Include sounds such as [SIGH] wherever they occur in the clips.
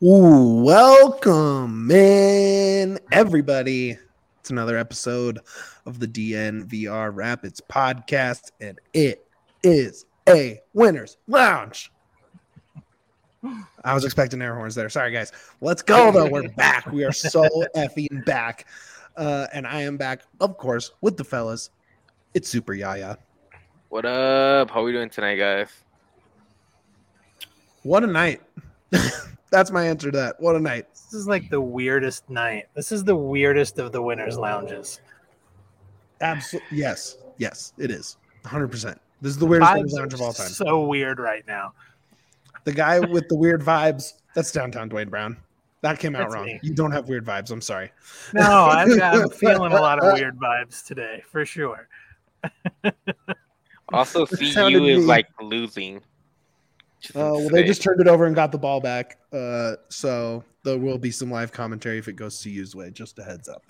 Ooh, welcome man, everybody. It's another episode of the DNVR Rapids podcast, and it is a winners lounge. I was expecting air horns there. Sorry, guys. Let's go though. We're [LAUGHS] back. We are so effing back, uh, and I am back, of course, with the fellas. It's Super Yaya. What up? How we doing tonight, guys? What a night! [LAUGHS] That's my answer to that. What a night. This is like the weirdest night. This is the weirdest of the winners' lounges. Absolutely. Yes. Yes, it is. 100%. This is the weirdest Vibes winners lounge of all time. So weird right now. The guy with the weird vibes, that's downtown Duane Brown. That came out That's wrong. me. You don't have weird vibes. I'm sorry. No, I'm, I'm feeling a lot of weird vibes today for sure. [LAUGHS] Also, It see you is like losing. Uh, well, they just turned it over and got the ball back. Uh, so there will be some live commentary if it goes to use way. Just a heads up.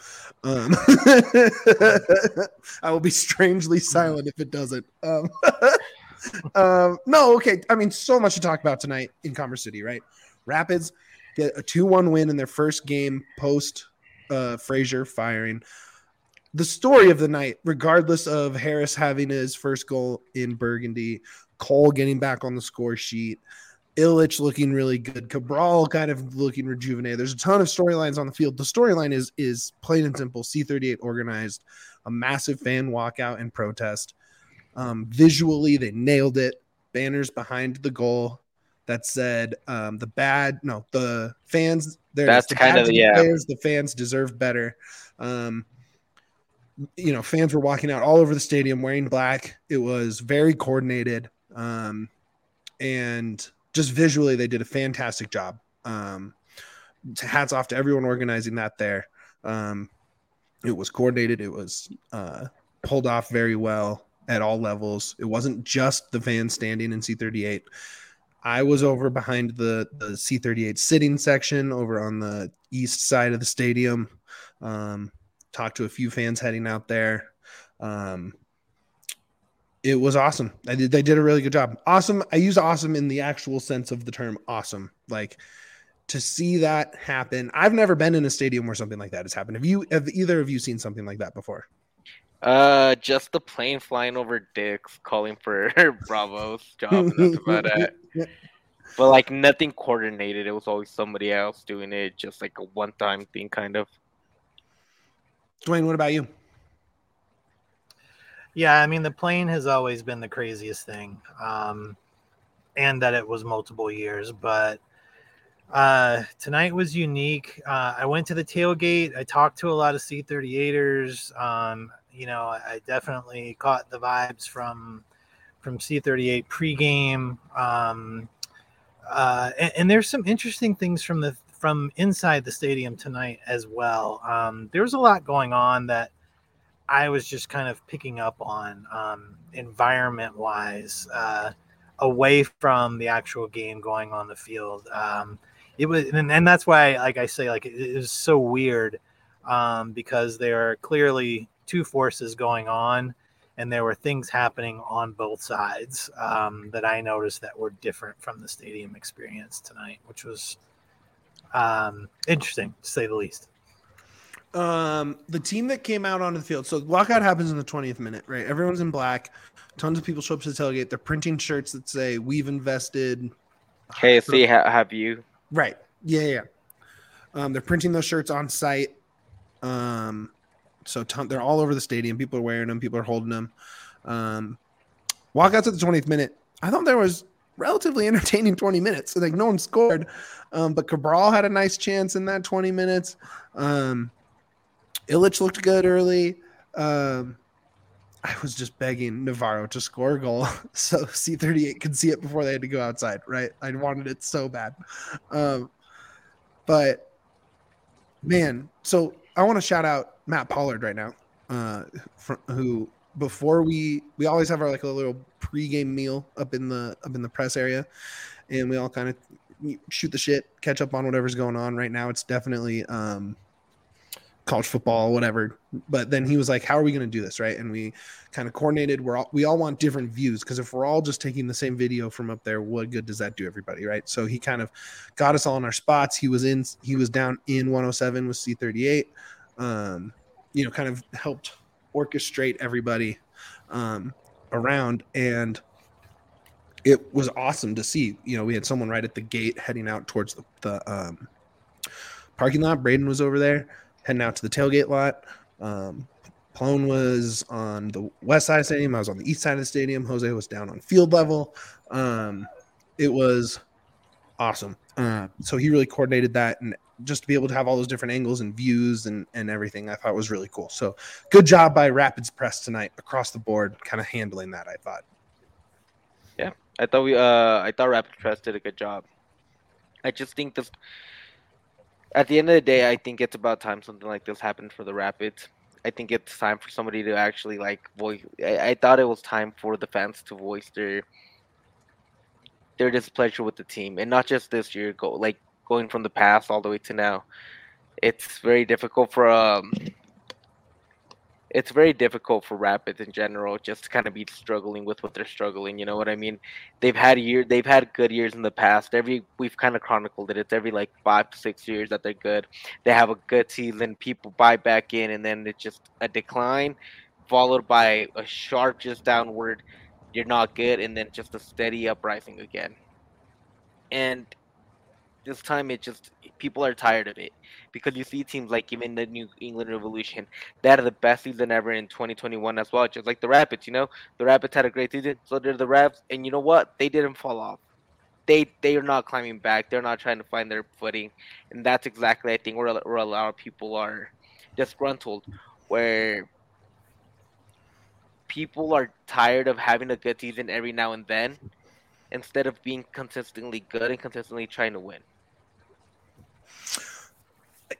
Um, [LAUGHS] I will be strangely silent if it doesn't. Um, [LAUGHS] um, no, okay. I mean, so much to talk about tonight in Commerce City, right? Rapids get a two-one win in their first game post uh, Fraser firing. The story of the night, regardless of Harris having his first goal in Burgundy, Cole getting back on the score sheet, Ilić looking really good, Cabral kind of looking rejuvenated. There's a ton of storylines on the field. The storyline is is plain and simple. C38 organized a massive fan walkout and protest. Um, visually, they nailed it. Banners behind the goal that said um, the bad no the fans. That's The kind of- yeah. players, the fans deserve better. Um, you know, fans were walking out all over the stadium wearing black. It was very coordinated. Um, and just visually, they did a fantastic job. Um, hats off to everyone organizing that there. Um, it was coordinated, it was uh, pulled off very well at all levels. It wasn't just the fans standing in C38. I was over behind the, the C38 sitting section over on the east side of the stadium. Um, talked to a few fans heading out there. Um, it was awesome. I did, they did a really good job. Awesome. I use awesome in the actual sense of the term awesome. Like to see that happen. I've never been in a stadium where something like that has happened. Have you, have either of you seen something like that before? Uh, just the plane flying over dicks, calling for [LAUGHS] Bravo's job. And that's about it. [LAUGHS] But like nothing coordinated. It was always somebody else doing it, just like a one-time thing, kind of. Duane, what about you? Yeah, I mean the plane has always been the craziest thing, um, and that it was multiple years. But uh, tonight was unique. Uh, I went to the tailgate. I talked to a lot of C38ers. Um, you know, I definitely caught the vibes from from C38 pregame. Um, uh, and, and there's some interesting things from the from inside the stadium tonight as well. Um, there was a lot going on that I was just kind of picking up on um, environment wise, uh, away from the actual game going on the field. Um, it was, and, and that's why, like I say, like it, it was so weird um, because there are clearly two forces going on, and there were things happening on both sides um, that I noticed that were different from the stadium experience tonight, which was um, interesting to say the least. Um, the team that came out onto the field. So lockout happens in the 20th minute, right? Everyone's in black. Tons of people show up to the tailgate. They're printing shirts that say "We've invested." Hey, see, ha- have you? Right. Yeah, yeah. Um, they're printing those shirts on site. Um, so ton- they're all over the stadium. People are wearing them. People are holding them. Um, walkouts at the 20th minute. I thought there was relatively entertaining 20 minutes. So Like no one scored, um, but Cabral had a nice chance in that 20 minutes. Um, Ilić looked good early. Um, I was just begging Navarro to score a goal [LAUGHS] so C38 could see it before they had to go outside, right? I wanted it so bad. Um, but man, so I want to shout out Matt Pollard right now, uh, who before we we always have our like a little pregame meal up in the up in the press area, and we all kind of shoot the shit, catch up on whatever's going on. Right now, it's definitely um, college football, whatever. But then he was like, "How are we going to do this?" Right? And we kind of coordinated. We're all, we all want different views because if we're all just taking the same video from up there, what good does that do everybody? Right? So he kind of got us all in our spots. He was in. He was down in 107 with C38. Um, you know, kind of helped orchestrate everybody um, around and it was awesome to see you know we had someone right at the gate heading out towards the, the um, parking lot braden was over there heading out to the tailgate lot um, Plone was on the west side of the stadium. I was on the east side of the stadium. Jose was down on field level. Um, it was awesome. Uh, so he really coordinated that, and just to be able to have all those different angles and views and, and everything, I thought was really cool. So good job by Rapids Press tonight across the board, kind of handling that. I thought. Yeah, I thought we uh I thought Rapids Press did a good job. I just think this. At the end of the day, I think it's about time something like this happened for the Rapids. I think it's time for somebody to actually like voice. I, I thought it was time for the fans to voice their their displeasure with the team, and not just this year. Go like going from the past all the way to now. It's very difficult for um it's very difficult for rapids in general just to kind of be struggling with what they're struggling you know what i mean? They've had year they've had good years in the past. Every we've kind of chronicled it. It's every like five to six years that they're good. They have a good season. People buy back in and then it's just a decline followed by a sharp just downward you're not good and then just a steady uprising again. And this time it just people are tired of it because you see teams like even the New England Revolution that are the best season ever in 2021 as well, just like the Rapids. You know, the Rapids had a great season, so did the Raps, and you know what? They didn't fall off. They they are not climbing back. They're not trying to find their footing, and that's exactly I think where, where a lot of people are disgruntled, where people are tired of having a good season every now and then instead of being consistently good and consistently trying to win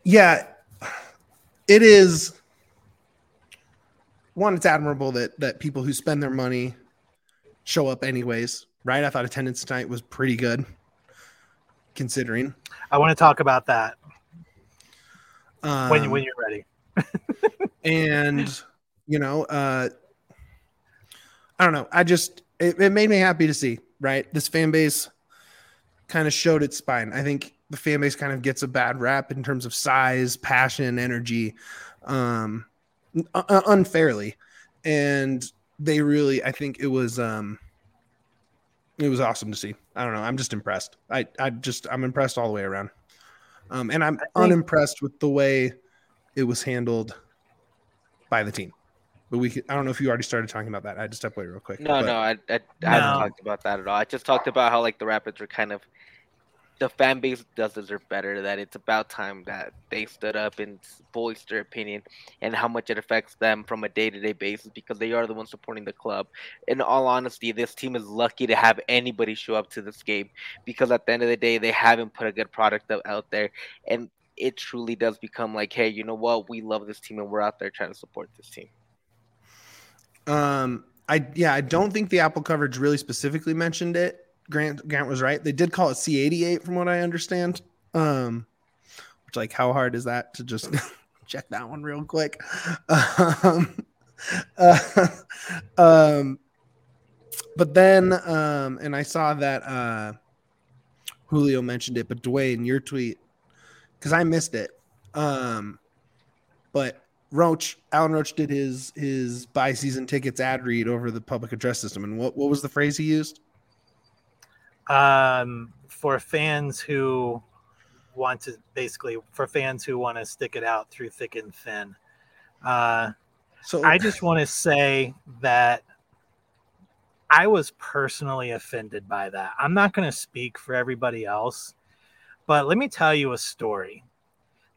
yeah, it is. One, it's admirable that that people who spend their money show up anyways, right? I thought attendance tonight was pretty good, considering. I want to talk about that um, when when you're ready. [LAUGHS] and you know, uh, I don't know. I just it, it made me happy to see. Right, this fan base kind of showed its spine. I think the fan base kind of gets a bad rap in terms of size, passion, energy, um, uh, unfairly, and they really, I think it was, um, it was awesome to see. I don't know. I'm just impressed. I, I just, I'm impressed all the way around. Um, and I'm think, unimpressed with the way it was handled by the team. But we, could, I don't know if you already started talking about that. I had to step away real quick. No, but, no, I, I, I no. haven't talked about that at all. I just talked about how like the Rapids were kind of the fan base does deserve better. That it's about time that they stood up and voiced their opinion and how much it affects them from a day to day basis because they are the ones supporting the club. In all honesty, this team is lucky to have anybody show up to this game because at the end of the day, they haven't put a good product out there, and it truly does become like, hey, you know what? We love this team and we're out there trying to support this team. Um, I yeah, I don't think the Apple coverage really specifically mentioned it Grant Grant was right. They did call it C88 from what I understand. Um, which like how hard is that to just [LAUGHS] check that one real quick? [LAUGHS] Um, uh, [LAUGHS] um, but then um, and I saw that uh, Julio mentioned it, but Duane, your tweet because I missed it. Um, but Roach, Alan Roach did his his buy season tickets ad read over the public address system, and what what was the phrase he used? Um, for fans who want to basically for fans who want to stick it out through thick and thin. Uh, So I just want to say that I was personally offended by that. I'm not going to speak for everybody else, but let me tell you a story.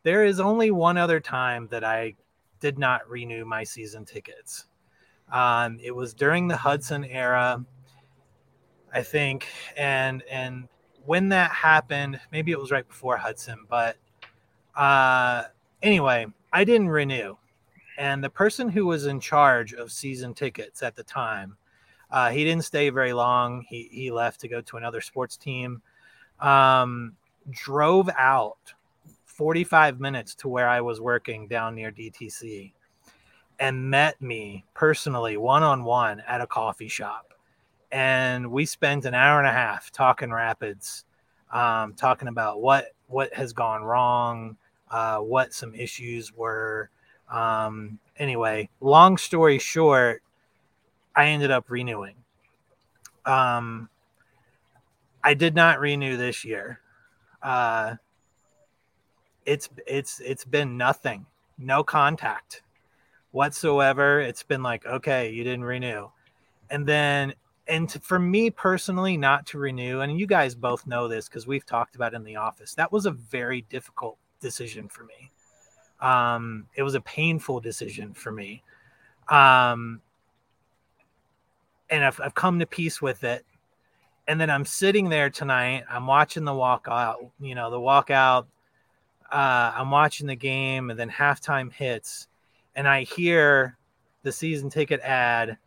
There is only one other time that I did not renew my season tickets. Um, it was during the Hudson era, I think, and and when that happened, maybe it was right before Hudson, but uh, anyway, I didn't renew. And the person who was in charge of season tickets at the time uh, he didn't stay very long. He, he left to go to another sports team um, drove out 45 minutes to where i was working down near dtc and met me personally one-on-one at a coffee shop and we spent an hour and a half talking rapids um, talking about what what has gone wrong uh, what some issues were um, anyway, long story short, I ended up renewing. Um, I did not renew this year. Uh, it's it's it's been nothing, no contact whatsoever. It's been like, okay, you didn't renew, and then and to, for me personally, not to renew, and you guys both know this because we've talked about in the office. That was a very difficult decision for me. Um, it was a painful decision for me. Um, and I've, I've come to peace with it. And then I'm sitting there tonight. I'm watching the walkout, you know, the walkout. Uh, I'm watching the game, and then halftime hits, and I hear the season ticket ad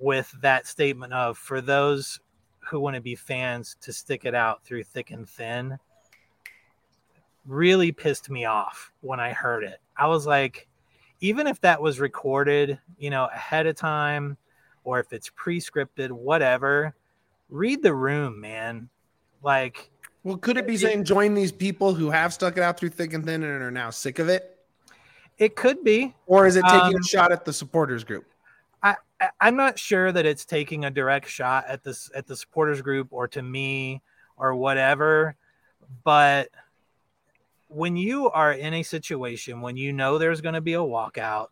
with that statement of for those who want to be fans to stick it out through thick and thin really pissed me off when I heard it. I was like, even if that was recorded, you know, ahead of time, or if it's pre-scripted, whatever, read the room, man. Like, well, could it be saying join these people who have stuck it out through thick and thin and are now sick of it? it could be. Or is it taking Um, a shot at the supporters group? I'm not sure that it's taking a direct shot at this at the supporters group or to me or whatever, but when you are in a situation when you know there's going to be a walkout,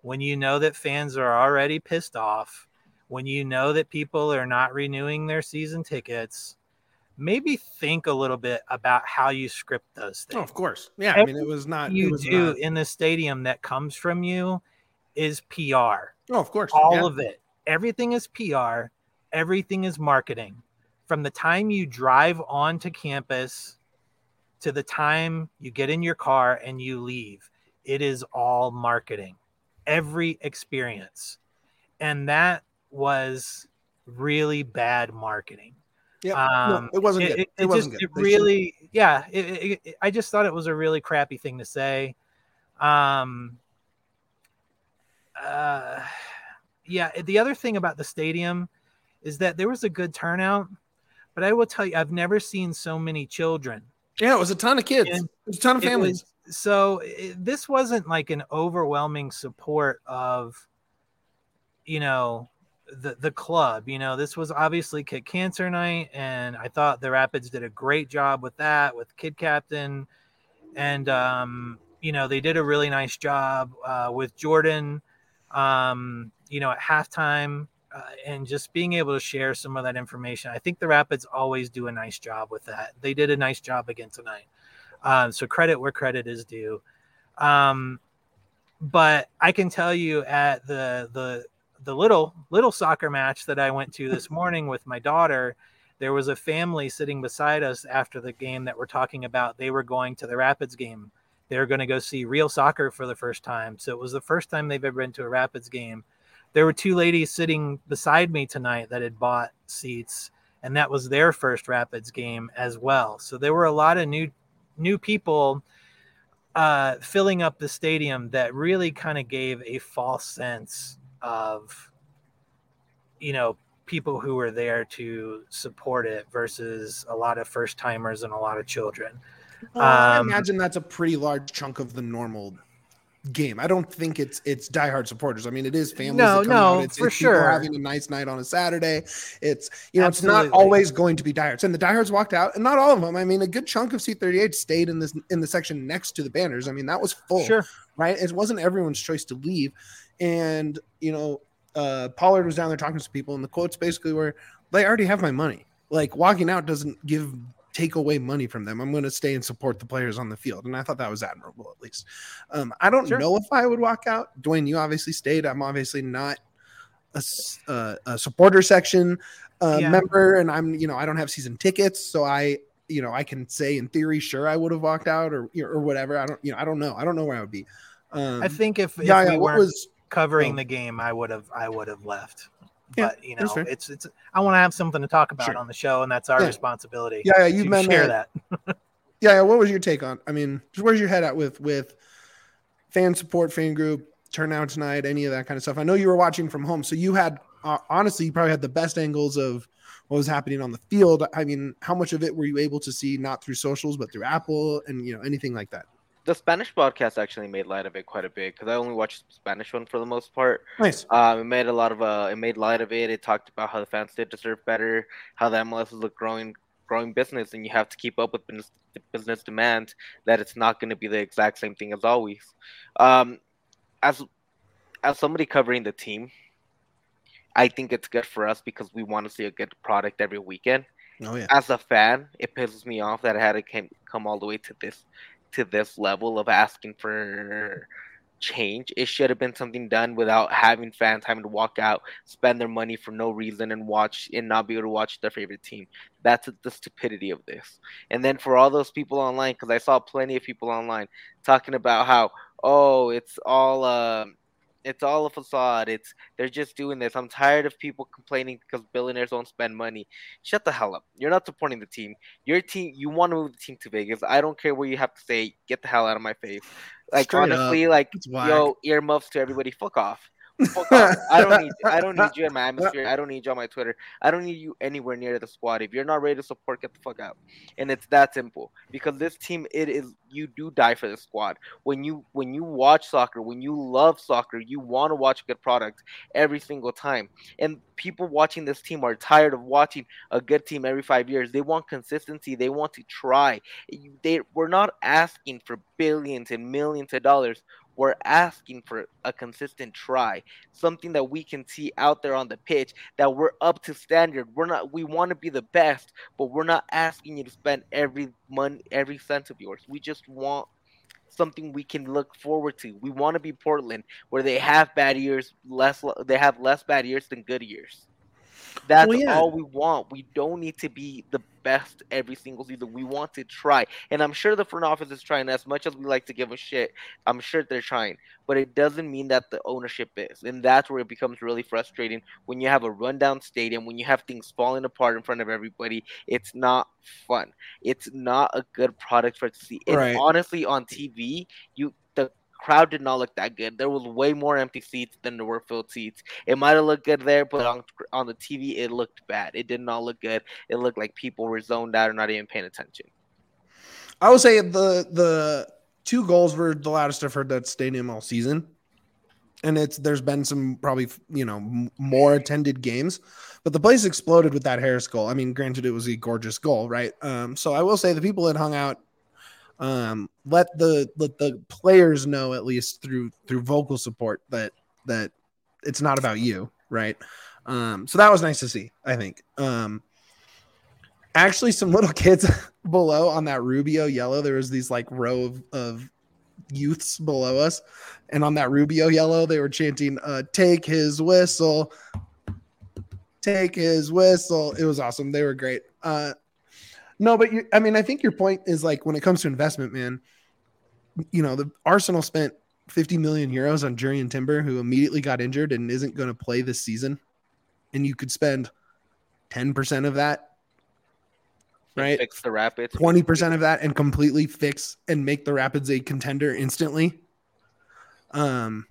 when you know that fans are already pissed off, when you know that people are not renewing their season tickets, maybe think a little bit about how you script those Oh, things of course. Yeah, I mean, it was not. it you was do not- in the stadium that comes from you is PR. Oh, of course. All yeah. of it. Everything is PR. Everything is marketing. From the time you drive onto campus to the time you get in your car and you leave, it is all marketing. Every experience. And that was really bad marketing. Yeah, Um, no, it wasn't it, good. It, It, it wasn't just, good. It They really, yeah. It, it, it- I just thought it was a really crappy thing to say. Um, uh, yeah. The other thing about the stadium is that there was a good turnout, but I will tell you, I've never seen so many children. yeah, it was a ton of kids. And It was a ton of families. was- so it, this wasn't like an overwhelming support of, you know, the the club. You know, this was obviously Kid Cancer Night, and I thought the Rapids did a great job with that with Kid Captain, and um, you know they did a really nice job uh, with Jordan. Um, you know, at halftime. Uh, and just being able to share some of that information. I think the Rapids always do a nice job with that. They did a nice job again tonight. Um, so credit where credit is due. Um, but I can tell you at the the the little little soccer match that I went to this [LAUGHS] morning with my daughter, there was a family sitting beside us after the game that we're talking about. They were going to the Rapids game. They were going to go see real soccer for the first time. So it was the first time they've ever been to a Rapids game. There were two ladies sitting beside me tonight that had bought seats, and that was their first Rapids game as well. So there were a lot of new new people uh, filling up the stadium that really kind of gave a false sense of, you know, people who were there to support it versus a lot of first timers and a lot of children. Well, I um, imagine that's a pretty large chunk of the normal game. I don't think it's it's diehard supporters. I mean, it is families. No, that come no, out. It's, for it's people sure. having a nice night on a Saturday. It's you know, it's not always going to be diehards. And the diehards walked out, and not all of them. I mean, a good chunk of C38 stayed in this in the section next to the banners. I mean, that was full Sure. right? It wasn't everyone's choice to leave. And, you know, uh, Pollard was down there talking to some people, and the quotes basically were, they already have my money. Like walking out doesn't give take away money from them. I'm going to stay and support the players on the field. And I thought that was admirable, at least. Um, I don't Sure. know if I would walk out. Duane, you obviously stayed. I'm obviously not a, uh, a supporter section uh, Yeah. member, and I'm, you know, I don't have season tickets. So I, you know, I can say in theory, sure, I would have walked out or, or whatever. I don't, you know, I don't know. I don't know where I would be. Um, I think if, if yeah, we yeah. What was covering oh. the game, I would have I would have left. Yeah, but you know, it's it's I want to have something to talk about Sure. on the show, and that's our Yeah. responsibility. yeah, yeah, you've share uh, that. [LAUGHS] Yeah, yeah. What was your take on? I mean, just where's your head at with with fan support, fan group, turnout tonight, any of that kind of stuff? I know you were watching from home, so you had uh, honestly, you probably had the best angles of what was happening on the field. I mean, how much of it were you able to see not through socials but through Apple and you know anything like that? The Spanish podcast actually made light of it quite a bit because I only watched the Spanish one for the most part. Nice. Um, it made a lot of uh, it made light of it. It talked about how the fans did deserve better, how the MLS is a growing growing business, and you have to keep up with business, business demand. That it's not going to be the exact same thing as always. Um, as as somebody covering the team, I think it's good for us because we want to see a good product every weekend Oh yeah. as a fan, it pisses me off that it had to came, come all the way to this to this level of asking for change. It should have been something done without having fans having to walk out, spend their money for no reason, and watch and not be able to watch their favorite team. That's the stupidity of this. And then for all those people online, because I saw plenty of people online talking about how oh it's all um it's all a facade. It's they're just doing this. I'm tired of people complaining because billionaires don't spend money. Shut the hell up. You're not supporting the team. Your team, you want to move the team to Vegas. I don't care what you have to say. Get the hell out of my face. Like Straight up. honestly, like It's whack. yo, earmuffs to everybody. Fuck off. Fuck off. I don't need. I don't need you in my [LAUGHS] atmosphere. I don't need you on my Twitter. I don't need you anywhere near the squad. If you're not ready to support, get the fuck out. And it's that simple. Because this team, it is you do die for the squad. When you when you watch soccer, when you love soccer, you want to watch a good product every single time. And people watching this team are tired of watching a good team every five years. They want consistency. They want to try. They we're not asking for billions and millions of dollars. We're asking for a consistent try, something that we can see out there on the pitch that we're up to standard. We're not. We want to be the best, but we're not asking you to spend every money, every cent of yours. We just want something we can look forward to. We want to be Portland, where they have bad years, less. They have less bad years than good years. That's Well, yeah. all we want. We don't need to be the best every single season. We want to try. And I'm sure the front office is trying as much as we like to give a shit. I'm sure they're trying. But it doesn't mean that the ownership is. And that's where it becomes really frustrating when you have a rundown stadium, when you have things falling apart in front of everybody. It's not fun. It's not a good product for to see. And Right. honestly, on TV, you the crowd did not look that good. There was way more empty seats than there were filled seats. It might have looked good there, but on on the TV, it looked bad. It did not look good. It looked like people were zoned out or not even paying attention. I would say the the two goals were the loudest I've heard that stadium all season, and it's there's been some probably you know more attended games, but the place exploded with that Harris goal. I mean, granted, it was a gorgeous goal, right? Um, so I will say the people that hung out, um, let the let the players know at least through through vocal support that that it's not about you, right? Um, so that was nice to see. I think. Um, actually, some [LAUGHS] little kids below on that Rubio yellow, there was these like row of, of youths below us, and on that Rubio yellow, they were chanting, uh, "Take his whistle, take his whistle." It was awesome. They were great. Uh, no, but you, I mean, I think your point is like when it comes to investment, man. You know, the Arsenal spent 50 million euros on Jurriën Timber, who immediately got injured and isn't going to play this season, and you could spend 10% of that Right. Fix the Rapids. twenty percent of that and completely fix and make the Rapids a contender instantly. Um,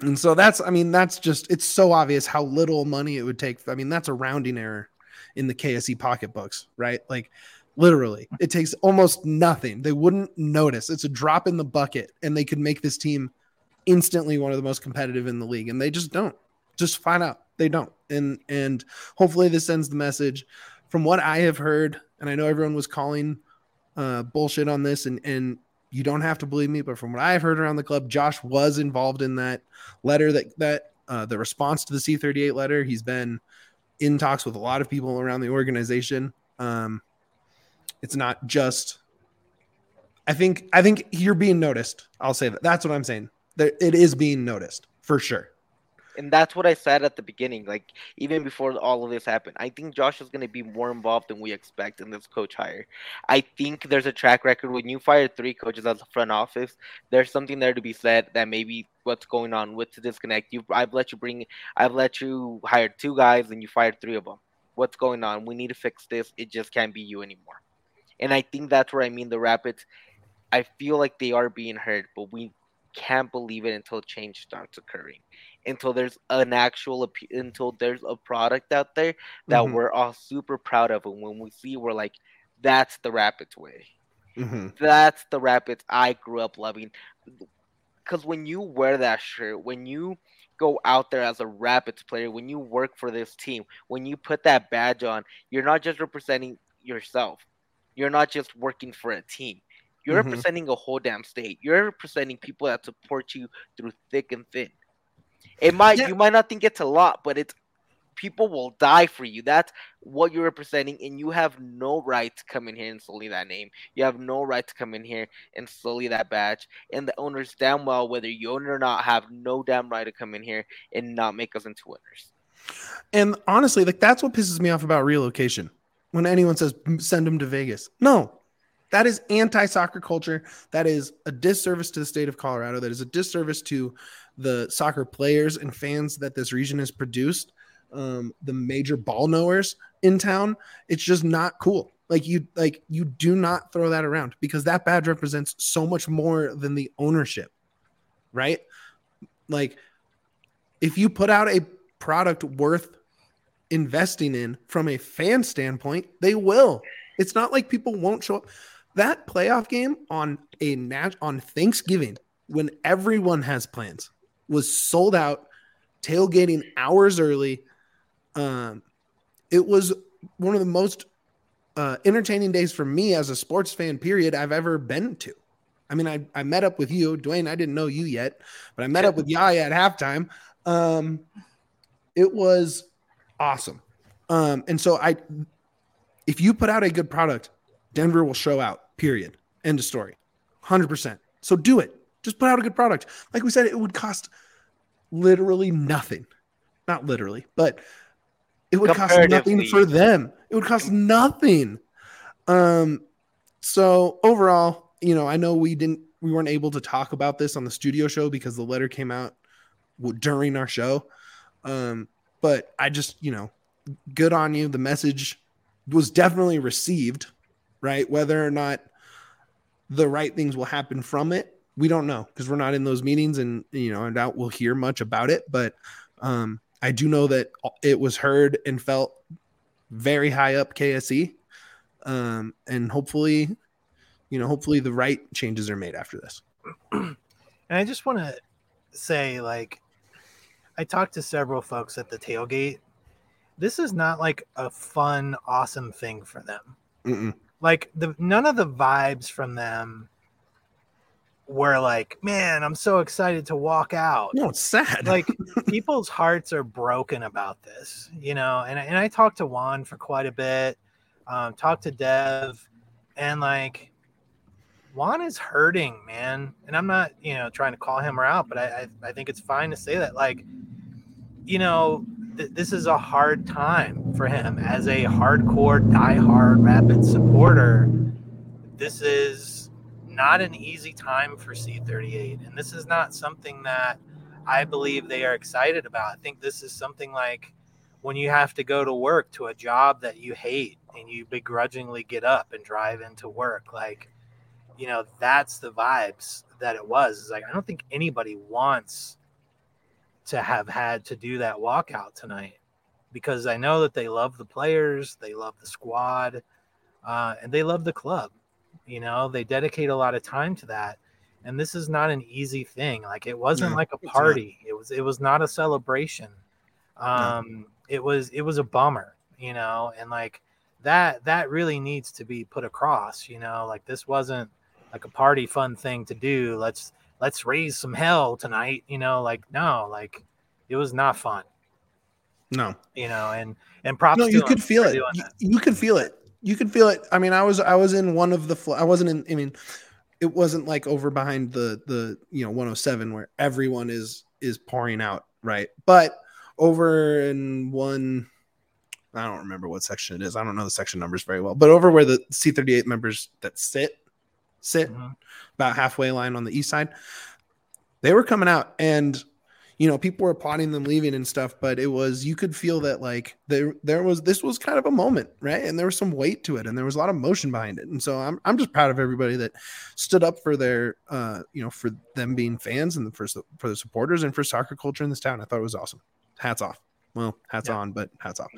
and so that's, I mean, that's just it's so obvious how little money it would take. I mean, that's a rounding error in the KSE pocketbooks, right? Like Literally, it takes almost nothing. They wouldn't notice. It's a drop in the bucket, and they could make this team instantly one of the most competitive in the league, and they just don't. Just find out they don't. And and hopefully this sends the message. From what I have heard, and I know everyone was calling uh, bullshit on this, and and you don't have to believe me, but from what I've heard around the club, Josh was involved in that letter that that uh, the response to the C38 letter. He's been in talks with a lot of people around the organization. Um, it's not just. I think I think you're being noticed. I'll say that. That's what I'm saying. There, it is being noticed for sure and that's what I said at the beginning. Like even before all of this happened, I think Josh is going to be more involved than we expect in this coach hire. I think there's a track record when you fire three coaches as the front office. There's something there to be said that maybe what's going on with the disconnect. You, I've let you bring, I've let you hire two guys and you fired three of them. What's going on? We need to fix this. It just can't be you anymore. And I think that's where I mean the Rapids. I feel like they are being hurt, but we can't believe it until change starts occurring until there's an actual until there's a product out there that mm-hmm. we're all super proud of and when we see we're like that's the rapids way mm-hmm. that's the rapids i grew up loving because when you wear that shirt when you go out there as a rapids player when you work for this team when you put that badge on you're not just representing yourself you're not just working for a team you're mm-hmm. representing a whole damn state. You're representing people that support you through thick and thin. It might yeah. you might not think it's a lot, but it's people will die for you. That's what you're representing, and you have no right to come in here and sully that name. You have no right to come in here and sully that badge. And the owners, damn well, whether you own it or not, have no damn right to come in here and not make us into winners. And honestly, like that's what pisses me off about relocation. When anyone says send them to Vegas, no, that is anti soccer culture. That is a disservice to the state of Colorado. That is a disservice to the soccer players and fans that this region has produced, um, the major ball knowers in town. It's just not cool. Like you, like you do not throw that around because that badge represents so much more than the ownership, right? Like if you put out a product worth investing in from a fan standpoint, they will. It's not like people won't show up. That playoff game on a match on Thanksgiving when everyone has plans was sold out, tailgating hours early. Um, it was one of the most uh, entertaining days for me as a sports fan, period, I've ever been to. I mean, I, I met up with you, Duane. I didn't know you yet, but I met up with Yaya at halftime. Um, it was awesome. Um, and so I, if you put out a good product, Denver will show out, period. End of story. 100%. So do it. Just put out a good product. Like we said, it would cost literally nothing. Not literally, but it would cost nothing for them. It would cost nothing. Um, so overall, you know, I know we didn't, we weren't able to talk about this on the studio show because the letter came out during our show. Um, but I just, you know, good on you. The message was definitely received, right? Whether or not the right things will happen from it, we don't know because we're not in those meetings and you know i doubt we'll hear much about it but um, i do know that it was heard and felt very high up KSE. um, and hopefully you know hopefully the right changes are made after this and i just want to say like i talked to several folks at the tailgate this is not like a fun awesome thing for them Mm-mm. Like the none of the vibes from them were like, man, I'm so excited to walk out. No, it's sad. like [LAUGHS] people's hearts are broken about this, you know. And and I talked to Juan for quite a bit, um, talked to Dev, and like Juan is hurting, man. And I'm not, you know, trying to call him or out, but I I, I think it's fine to say that, like, you know. Th- this is a hard time for him as a hardcore, die-hard Rapid supporter. This is not an easy time for C38. And this is not something that I believe they are excited about. I think this is something like when you have to go to work to a job that you hate and you begrudgingly get up and drive into work. Like, you know, that's the vibes that it was. It's like, I don't think anybody wants to have had to do that walkout tonight because I know that they love the players, they love the squad. uh, and they love the club. You know, they dedicate a lot of time to that, and this is not an easy thing. Like it wasn't No, like a party. It was it was not a celebration. No. Um, it was it was a bummer. You know, and like that that really needs to be put across. You know, like this wasn't like a party fun thing to do. Let's let's raise some hell tonight. You know, like no, like it was not fun. No, You know, and and props. no, you could feel it. You, you could feel it. You could feel it. I mean, I was I was in one of the. Fl- I wasn't in. I mean, it wasn't like over behind the the you know 107 where everyone is is pouring out right, but over in one. I don't remember what section it is. I don't know the section numbers very well, but over where the C38 members that sit sit Mhm. About halfway line on the east side, they were coming out and you know people were applauding them leaving and stuff but it was you could feel that like there there was this was kind of a moment right and there was some weight to it and there was a lot of motion behind it and so i'm, I'm just proud of everybody that stood up for their uh you know for them being fans and the for for the supporters and for soccer culture in this town i thought it was awesome hats off well hats Yeah. on but hats off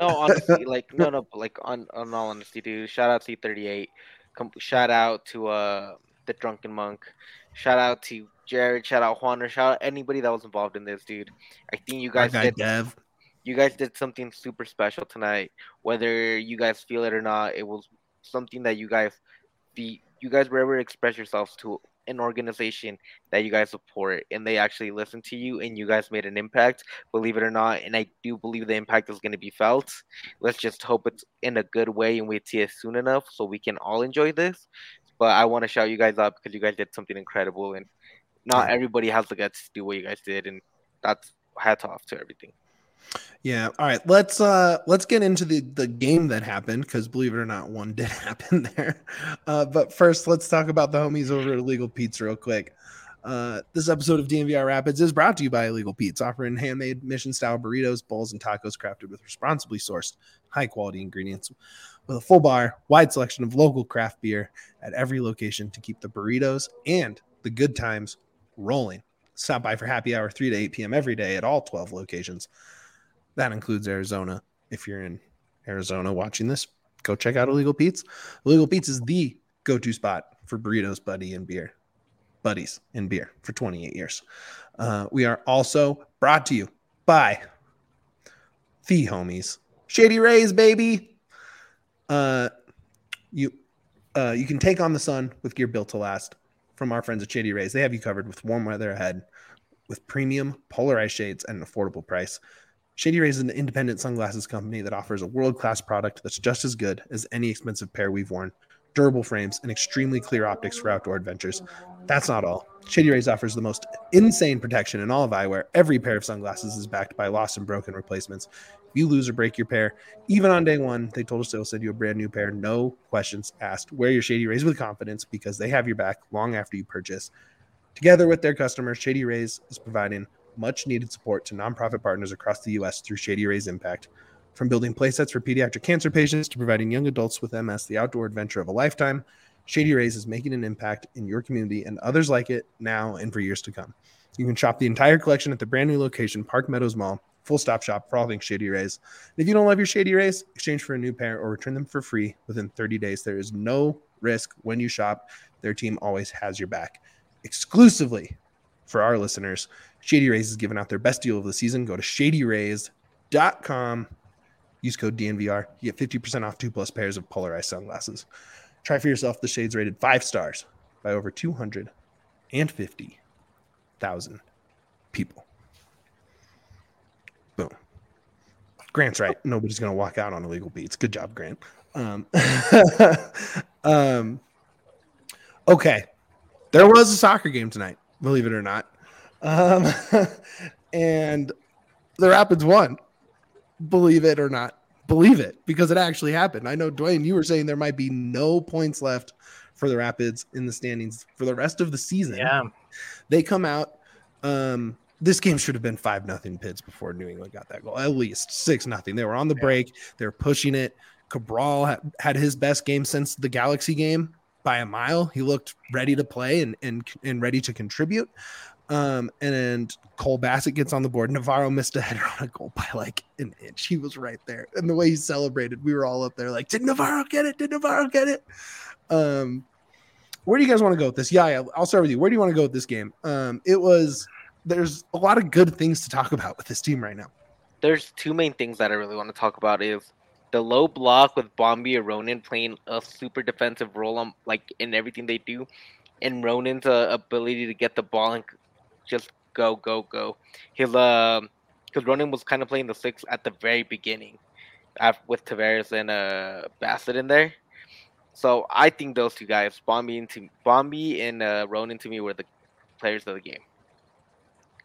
No, honestly, like no, no, like on on all honesty, dude. Shout out to C38. Com- shout out to uh the drunken monk. Shout out to Jared. Shout out Juan. Or shout out anybody that was involved in this, dude. I think you guys did. Dev. You guys did something super special tonight. Whether you guys feel it or not, it was something that you guys be. You guys were able to express yourselves to an organization that you guys support, and they actually listen to you, and you guys made an impact. Believe it or not, and I do believe the impact is going to be felt. Let's just hope it's in a good way and we see it soon enough so we can all enjoy this. But I want to shout you guys up because you guys did something incredible, and not everybody has the guts to do what you guys did, and that's hats off to everything. Yeah. All right. Let's uh let's get into the the game that happened because believe it or not, one [LAUGHS] did happen there. Uh, but first, let's talk about the homies over at Illegal Pete's real quick. Uh, this episode of DNVR Rapids is brought to you by Illegal Pete's, offering handmade mission style burritos, bowls, and tacos crafted with responsibly sourced, high quality ingredients. With a full bar, wide selection of local craft beer at every location to keep the burritos and the good times rolling. Stop by for happy hour 3 to 8 p.m. every day at all 12 locations. That includes Arizona. If you're in Arizona watching this, go check out Illegal Pete's. Illegal Pete's is the go-to spot for burritos, buddy, and beer. Buddies and beer for 28 years. Uh, we are also brought to you by the homies, Shady Rays, baby. Uh, you uh, you can take on the sun with gear built to last from our friends at Shady Rays. They have you covered with warm weather ahead, with premium polarized shades at an affordable price. Shady Rays is an independent sunglasses company that offers a world class product that's just as good as any expensive pair we've worn, durable frames, and extremely clear optics for outdoor adventures. That's not all. Shady Rays offers the most insane protection in all of eyewear. Every pair of sunglasses is backed by lost and broken replacements. If you lose or break your pair, even on day one, they told us they'll send you a brand new pair, no questions asked. Wear your Shady Rays with confidence because they have your back long after you purchase. Together with their customers, Shady Rays is providing much needed support to nonprofit partners across the U.S. through Shady Rays Impact. From building playsets for pediatric cancer patients to providing young adults with MS the outdoor adventure of a lifetime, Shady Rays is making an impact in your community and others like it now and for years to come. You can shop the entire collection at the brand new location, Park Meadows Mall, full stop shop for all things Shady Rays. And if you don't love your Shady Rays, exchange for a new pair or return them for free within 30 days. There is no risk when you shop. Their team always has your back. Exclusively for our listeners, Shady Rays is giving out their best deal of the season. Go to shadyrays.com. Use code DNVR. You get 50% off two plus pairs of polarized sunglasses. Try for yourself the shades rated five stars by over 250,000 people. Boom. Grant's right. Nobody's going to walk out on Illegal Pete's. Good job, Grant. Um, [LAUGHS] um, okay. There was a soccer game tonight, believe it or not. Um, [LAUGHS] and the Rapids won, believe it or not. Believe it because it actually happened. I know, Duane, you were saying there might be no points left for the Rapids in the standings for the rest of the season. Yeah. They come out. Um, this game should have been five nothing Pids before New England got that goal. At least six nothing. They were on the Yeah. break. They were pushing it. Cabral had, had his best game since the Galaxy game by a mile. He looked ready to play and and and ready to contribute. Um, and Cole Bassett gets on the board. Navarro missed a header on a goal by like an inch. He was right there. And the way he celebrated, we were all up there like, did Navarro get it? Did Navarro get it? Um, where do you guys want to go with this? Yeah, yeah, I'll start with you. Where do you want to go with this game? Um, it was there's a lot of good things to talk about with this team right now. There's two main things that I really want to talk about is the low block with Bombi and Ronan playing a super defensive role on like in everything they do, and Ronan's uh, ability to get the ball and just go go go. His uh, because Ronan was kind of playing the six at the very beginning, with Tavares and uh Bassett in there. So I think those two guys, Bombi and to, Bombi and uh, Ronan, to me were the players of the game.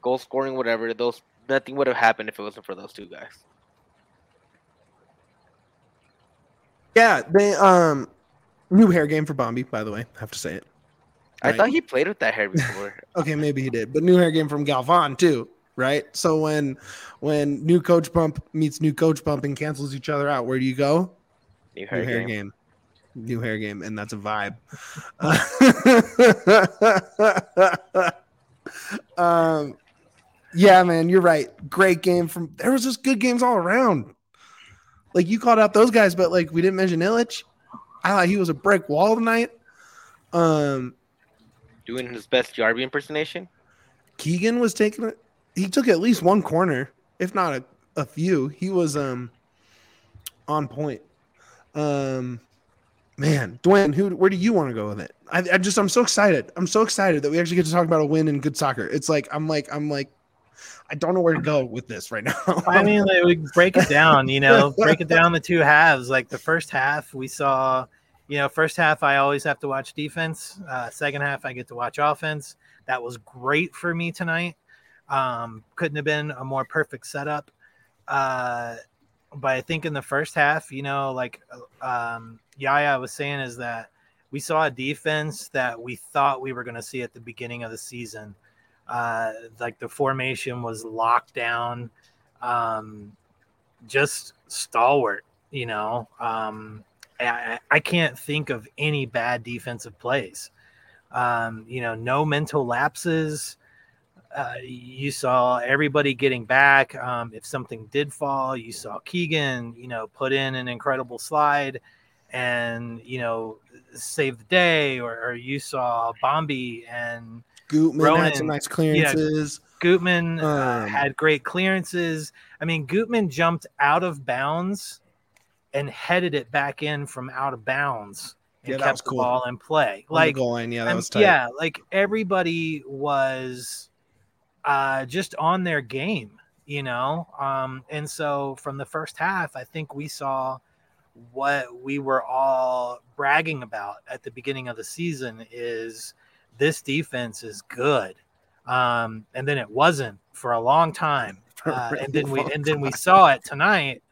Goal scoring, whatever. Those nothing would have happened if it wasn't for those two guys. Yeah, they um new hair game for Bombi, by the way. I have to say it. Right? I thought he played with that hair before. [LAUGHS] okay, maybe he did, but new hair game from Galvan too, right? So when when new coach bump meets new coach bump and cancels each other out, where do you go? New hair, new hair game. game new hair game, and that's a vibe. [LAUGHS] um, yeah, man, you're right. Great game from there was just good games all around. Like you called out those guys, but like we didn't mention Ilić. I thought he was a brick wall tonight. Um, doing his best Yarby impersonation. Keegan was taking it. He took at least one corner, if not a, a few. He was um on point. Um, Man, Duane, who where do you want to go with it? I, I just I'm so excited. I'm so excited that we actually get to talk about a win in good soccer. It's like I'm like I'm like I don't know where to go with this right now. [LAUGHS] I mean, like, we break it down, you know, [LAUGHS] break it down the two halves. Like the first half, we saw, you know, first half I always have to watch defense. Uh, second half I get to watch offense. That was great for me tonight. Um, couldn't have been a more perfect setup. Uh, but I think in the first half, you know, like um, Yaya was saying, is that we saw a defense that we thought we were going to see at the beginning of the season. Uh, like the formation was locked down, um, just stalwart. You know, um, I, I, can't think of any bad defensive plays. Um, you know, no mental lapses. Uh, you saw everybody getting back. Um, if something did fall, you saw Keegan, you know, put in an incredible slide and, you know, save the day, or, or you saw Bombi and Gutman Ronan, had some nice clearances. Yeah, Gutman uh, um, uh, had great clearances. I mean, Gutman jumped out of bounds and headed it back in from out of bounds and yeah, kept the cool. ball in play. Like goal line, yeah, that was tight. Yeah, like everybody was uh, just on their game, you know. Um, and so from the first half, I think we saw what we were all bragging about at the beginning of the season is this defense is good. Um, and then it wasn't for a long time. [LAUGHS] Uh, and then we and then we saw it tonight,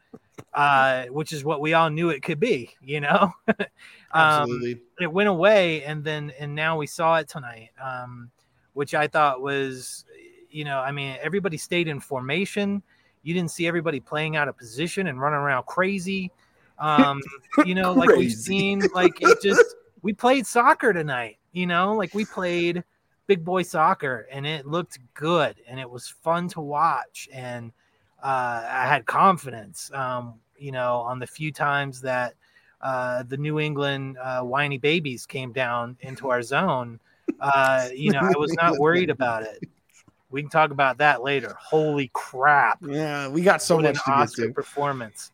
uh, which is what we all knew it could be, you know. [LAUGHS] um, Absolutely. It went away, and then and now we saw it tonight, um, which I thought was you know, I mean, everybody stayed in formation. You didn't see everybody playing out of position and running around crazy. Um, [LAUGHS] you know, like we've seen, like it just we played soccer tonight, you know, like we played big boy soccer and it looked good and it was fun to watch. And uh, I had confidence, um, you know, on the few times that uh, the New England uh, whiny babies came down into our zone. Uh, [LAUGHS] you know, I was not worried about it. We can talk about that later. Holy crap! Yeah, we got so what much an to get performance.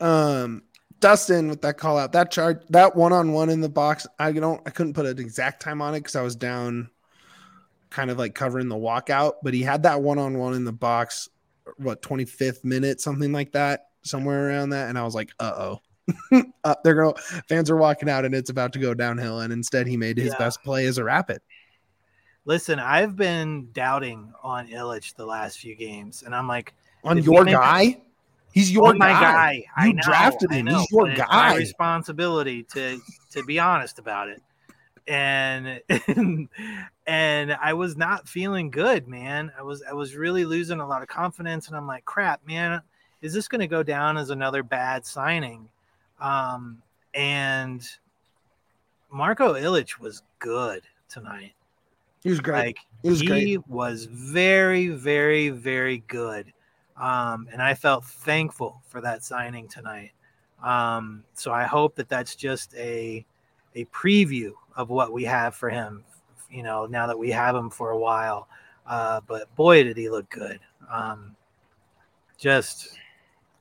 Um, Dustin with that call out, that charge, that one on one in the box. I don't, I couldn't put an exact time on it because I was down, kind of like covering the walkout. But he had that one on one in the box, what twenty fifth minute, something like that, somewhere around that, and I was like, uh oh. [LAUGHS] uh, they're going fans are walking out and it's about to go downhill and instead he made his yeah. best play as a rapid Listen, I've been doubting on Ilić the last few games, and I'm like, on your guy. He's your my guy. guy. You know, drafted him. Know, He's your guy. my responsibility to to be honest about it. And, [LAUGHS] and I was not feeling good, man. I was I was really losing a lot of confidence, and I'm like, crap, man, is this going to go down as another bad signing? Um, and Marko Ilić was good tonight. He was great. Like He was he great. was very, very, very good. Um, and I felt thankful for that signing tonight. Um, so I hope that that's just a a preview of what we have for him. You know, now that we have him for a while. Uh, but boy, did he look good. Um, just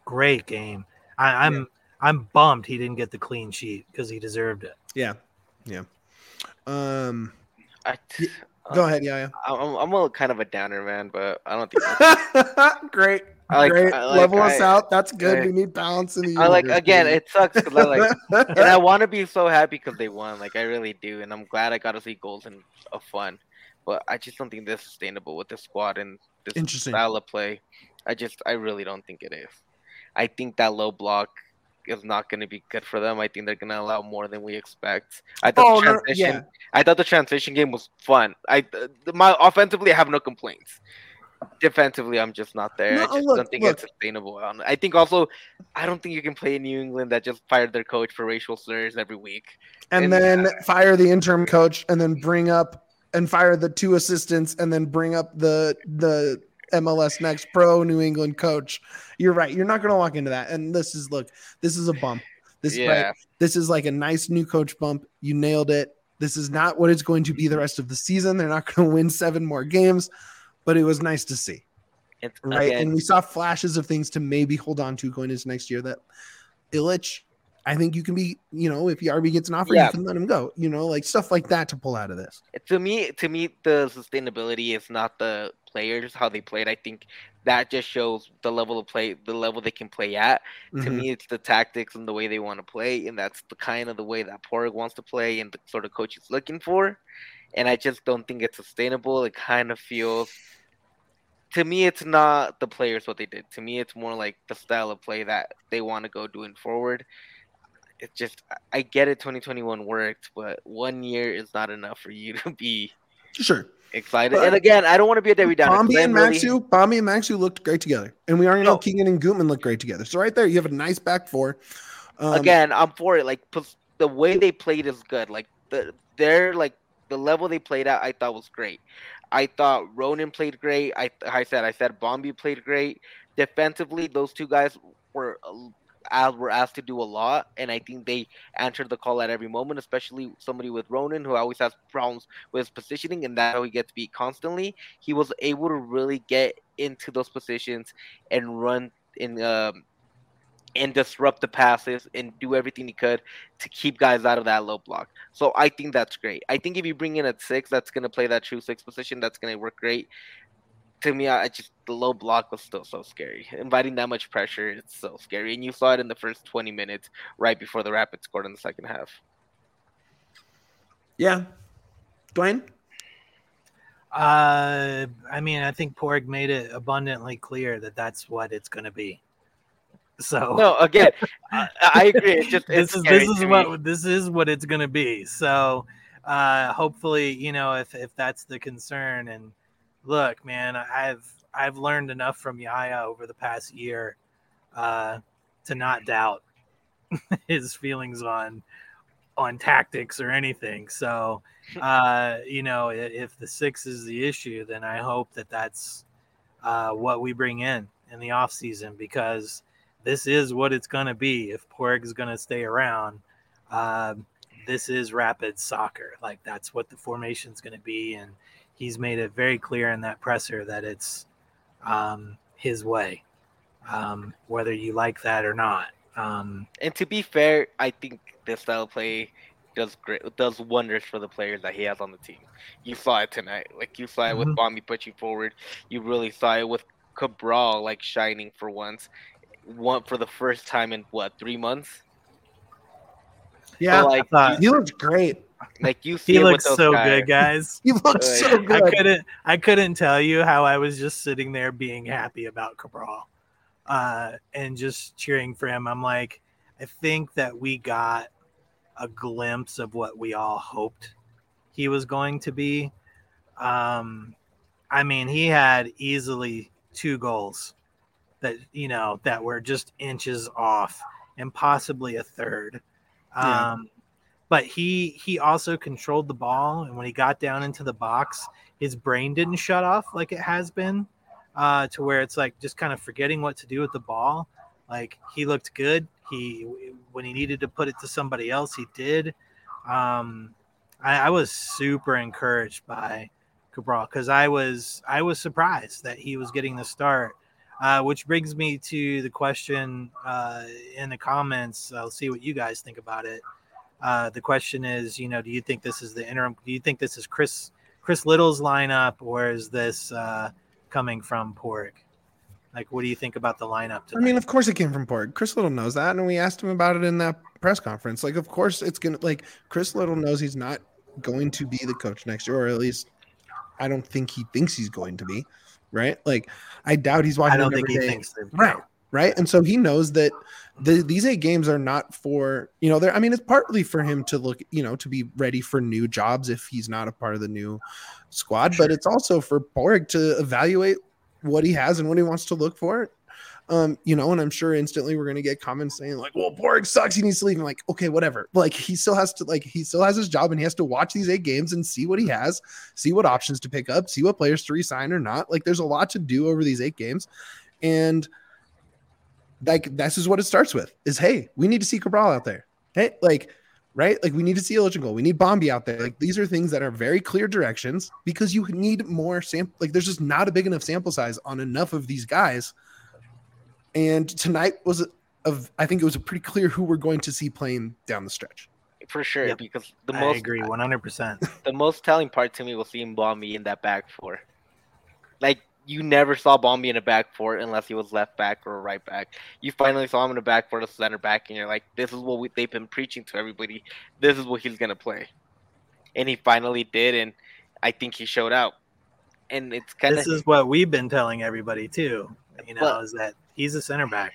great game. I, I'm I'm bummed he didn't get the clean sheet because he deserved it. Yeah, yeah. Um, I, go ahead, yeah, I'm, I'm a kind of a downer, man, but I don't think. [LAUGHS] yeah. great, I like- great. I like- Level us out. That's good. I- we need balance in the. I like again. baby. It sucks because I like, [LAUGHS] and I want to be so happy because they won. Like I really do, and I'm glad I got to see goals and of fun. But I just don't think this is sustainable with this squad and this style of play. I just, I really don't think it is. I think that low block is not going to be good for them. I think they're going to allow more than we expect. I thought Oh, the no, transition, yeah. I thought the transition game was fun. I, my offensively, I have no complaints. Defensively, I'm just not there. I just look, don't think look. it's sustainable. I think also, I don't think you can play in New England that just fired their coach for racial slurs every week. and and- then fire the interim coach, and then bring up and fire the two assistants, and then bring up the the MLS Next Pro New England coach. You're right. You're not going to walk into that. And this is look. This is a bump. This yeah, right, this is like a nice new coach bump. You nailed it. This is not what it's going to be the rest of the season. They're not going to win seven more games, but it was nice to see. it's Right. again, and we saw flashes of things to maybe hold on to going into next year that Ilić, I think you can be, you know, if Yarby gets an offer, Yeah. you can let him go. You know, like stuff like that to pull out of this. to me, to me, the sustainability is not the players how they played. I think that just shows the level of play, the level they can play at. To Mhm. me, it's the tactics and the way they want to play, and that's the kind of the way that Porg wants to play and the sort of coach he's looking for. And I just don't think it's sustainable. It kind of feels, to me, it's not the players what they did. To me, it's more like the style of play that they want to go doing forward. It's just, I- get it. 2021 worked, but one year is not enough for you [LAUGHS] to be Sure. excited. But- and again, I don't want to be a Debbie Downer. Bombi and really- Maxsø, Bombi and Maxsø looked great together. And we already know No. Keegan and Gutman look great together. So right there, you have a nice back four. Um, again, I'm for it. Like the way they played is good. Like the they're like the level they played at, I thought was great. I thought Ronan played great. I I said I said Bombi played great. Defensively, those two guys were uh, were asked to do a lot, and I think they answered the call at every moment. Especially somebody with Ronan, who always has problems with his positioning, and that's how he gets beat constantly. He was able to really get into those positions and run in. Um, and disrupt the passes and do everything he could to keep guys out of that low block. So I think that's great. I think if you bring in a six that's going to play that true six position, that's going to work great. To me, I I just the low block was still so scary. Inviting that much pressure, it's so scary. And you saw it in the first 20 minutes right before the Rapid scored in the second half. yeah. Duane? Uh, I mean, I think Porg made it abundantly clear that that's what it's going to be. So [LAUGHS] No, again, [LAUGHS] I, I agree. It's just it's this is this is to me. what this is what it's going to be. So uh, hopefully, you know, if if that's the concern, and look, man, I've I've learned enough from Yaya over the past year uh, to not doubt [LAUGHS] his feelings on on tactics or anything. So, uh, you know, if the six is the issue, then I hope that that's uh, what we bring in in the off season because this is what it's going to be. If Porg is going to stay around, um, this is rapid soccer. Like that's what the formation is going to be, and he's made it very clear in that presser that it's um, his way, um, whether you like that or not. Um, And to be fair, I think this style of play does great, does wonders for the players that he has on the team. You saw it tonight, like you saw it with Mhm. Bombi pushing forward. You really saw it with Cabral like shining for once, one for the first time in what three months. Yeah. So, like thought- he looked great. like you see [LAUGHS] he looks so guys. good, guys. He looked Oh, so yeah. I good. couldn't I couldn't tell you how I was just sitting there being happy about Cabral uh, and just cheering for him. I'm like, I think that we got a glimpse of what we all hoped he was going to be. Um, I mean, he had easily two goals that you know that were just inches off, and possibly a third. Yeah. Um, but he he also controlled the ball, and when he got down into the box, his brain didn't shut off like it has been, uh, to where it's like just kind of forgetting what to do with the ball. Like he looked good. He when he needed to put it to somebody else, he did. Um, I, I was super encouraged by Cabral because I was I was surprised that he was getting the start. Uh, which brings me to the question uh, in the comments. I'll see what you guys think about it. Uh, the question is, you know, do you think this is the interim? Do you think this is Chris Chris Little's lineup, or is this uh, coming from Padraig? Like, what do you think about the lineup? Tonight? I mean, of course it came from Padraig. Chris Little knows that, and we asked him about it in that press conference. Like, of course it's gonna. Like, Chris Little knows he's not going to be the coach next year, or at least I don't think he thinks he's going to be. Right? Like, I doubt he's watching. I don't think he day. thinks. Right. Right. And so he knows that the, these eight games are not for you know. There. I mean, it's partly for him to look, you know, to be ready for new jobs if he's not a part of the new squad, sure. but it's also for Padraig to evaluate what he has and what he wants to look for. Um, you know, and I'm sure instantly we're gonna get comments saying like, "Well, Padraig sucks. He needs to leave." I'm like, okay, whatever. Like he still has to like he still has his job and he has to watch these eight games and see what he has, see what options to pick up, see what players to resign or not. Like there's a lot to do over these eight games, and like this is what it starts with: is hey, we need to see Cabral out there. Hey, like right? Like we need to see Eligible. We need Bombi out there. Like these are things that are very clear directions because you need more sample. Like there's just not a big enough sample size on enough of these guys. And tonight was of I think it was pretty clear who we're going to see playing down the stretch. For sure, yep. because the I most agree 100. percent [LAUGHS] The most telling part to me was seeing Bombi in that back four. Like you never saw Bombi in a back four unless he was left back or right back. You finally saw him in a back four, the center back, and you're like, this is what we, they've been preaching to everybody. This is what he's gonna play, and he finally did, and I think he showed out. And it's kind of this is what we've been telling everybody too. You know, but, is that he's a center back.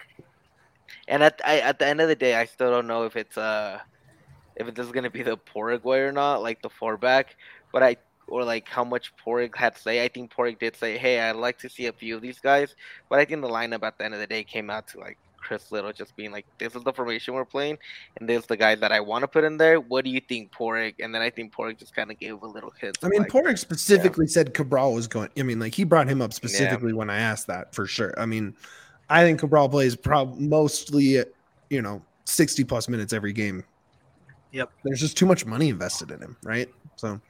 And at I, at the end of the day, I still don't know if it's uh if it's gonna be the Paraguay or not, like the four back. But I or like how much Padraig had to say. I think Padraig did say, "Hey, I'd like to see a few of these guys," but I think the lineup at the end of the day came out to like Chris Little just being like, "This is the formation we're playing, and this is the guys that I want to put in there. What do you think, Padraig?" And then I think Padraig just kind of gave a little hint. I mean, like, Padraig specifically yeah. said Cabral was going. I mean, like he brought him up specifically yeah. when I asked that for sure. I mean, I think Cabral plays prob mostly, you know, sixty plus minutes every game. Yep. There's just too much money invested in him, right? So.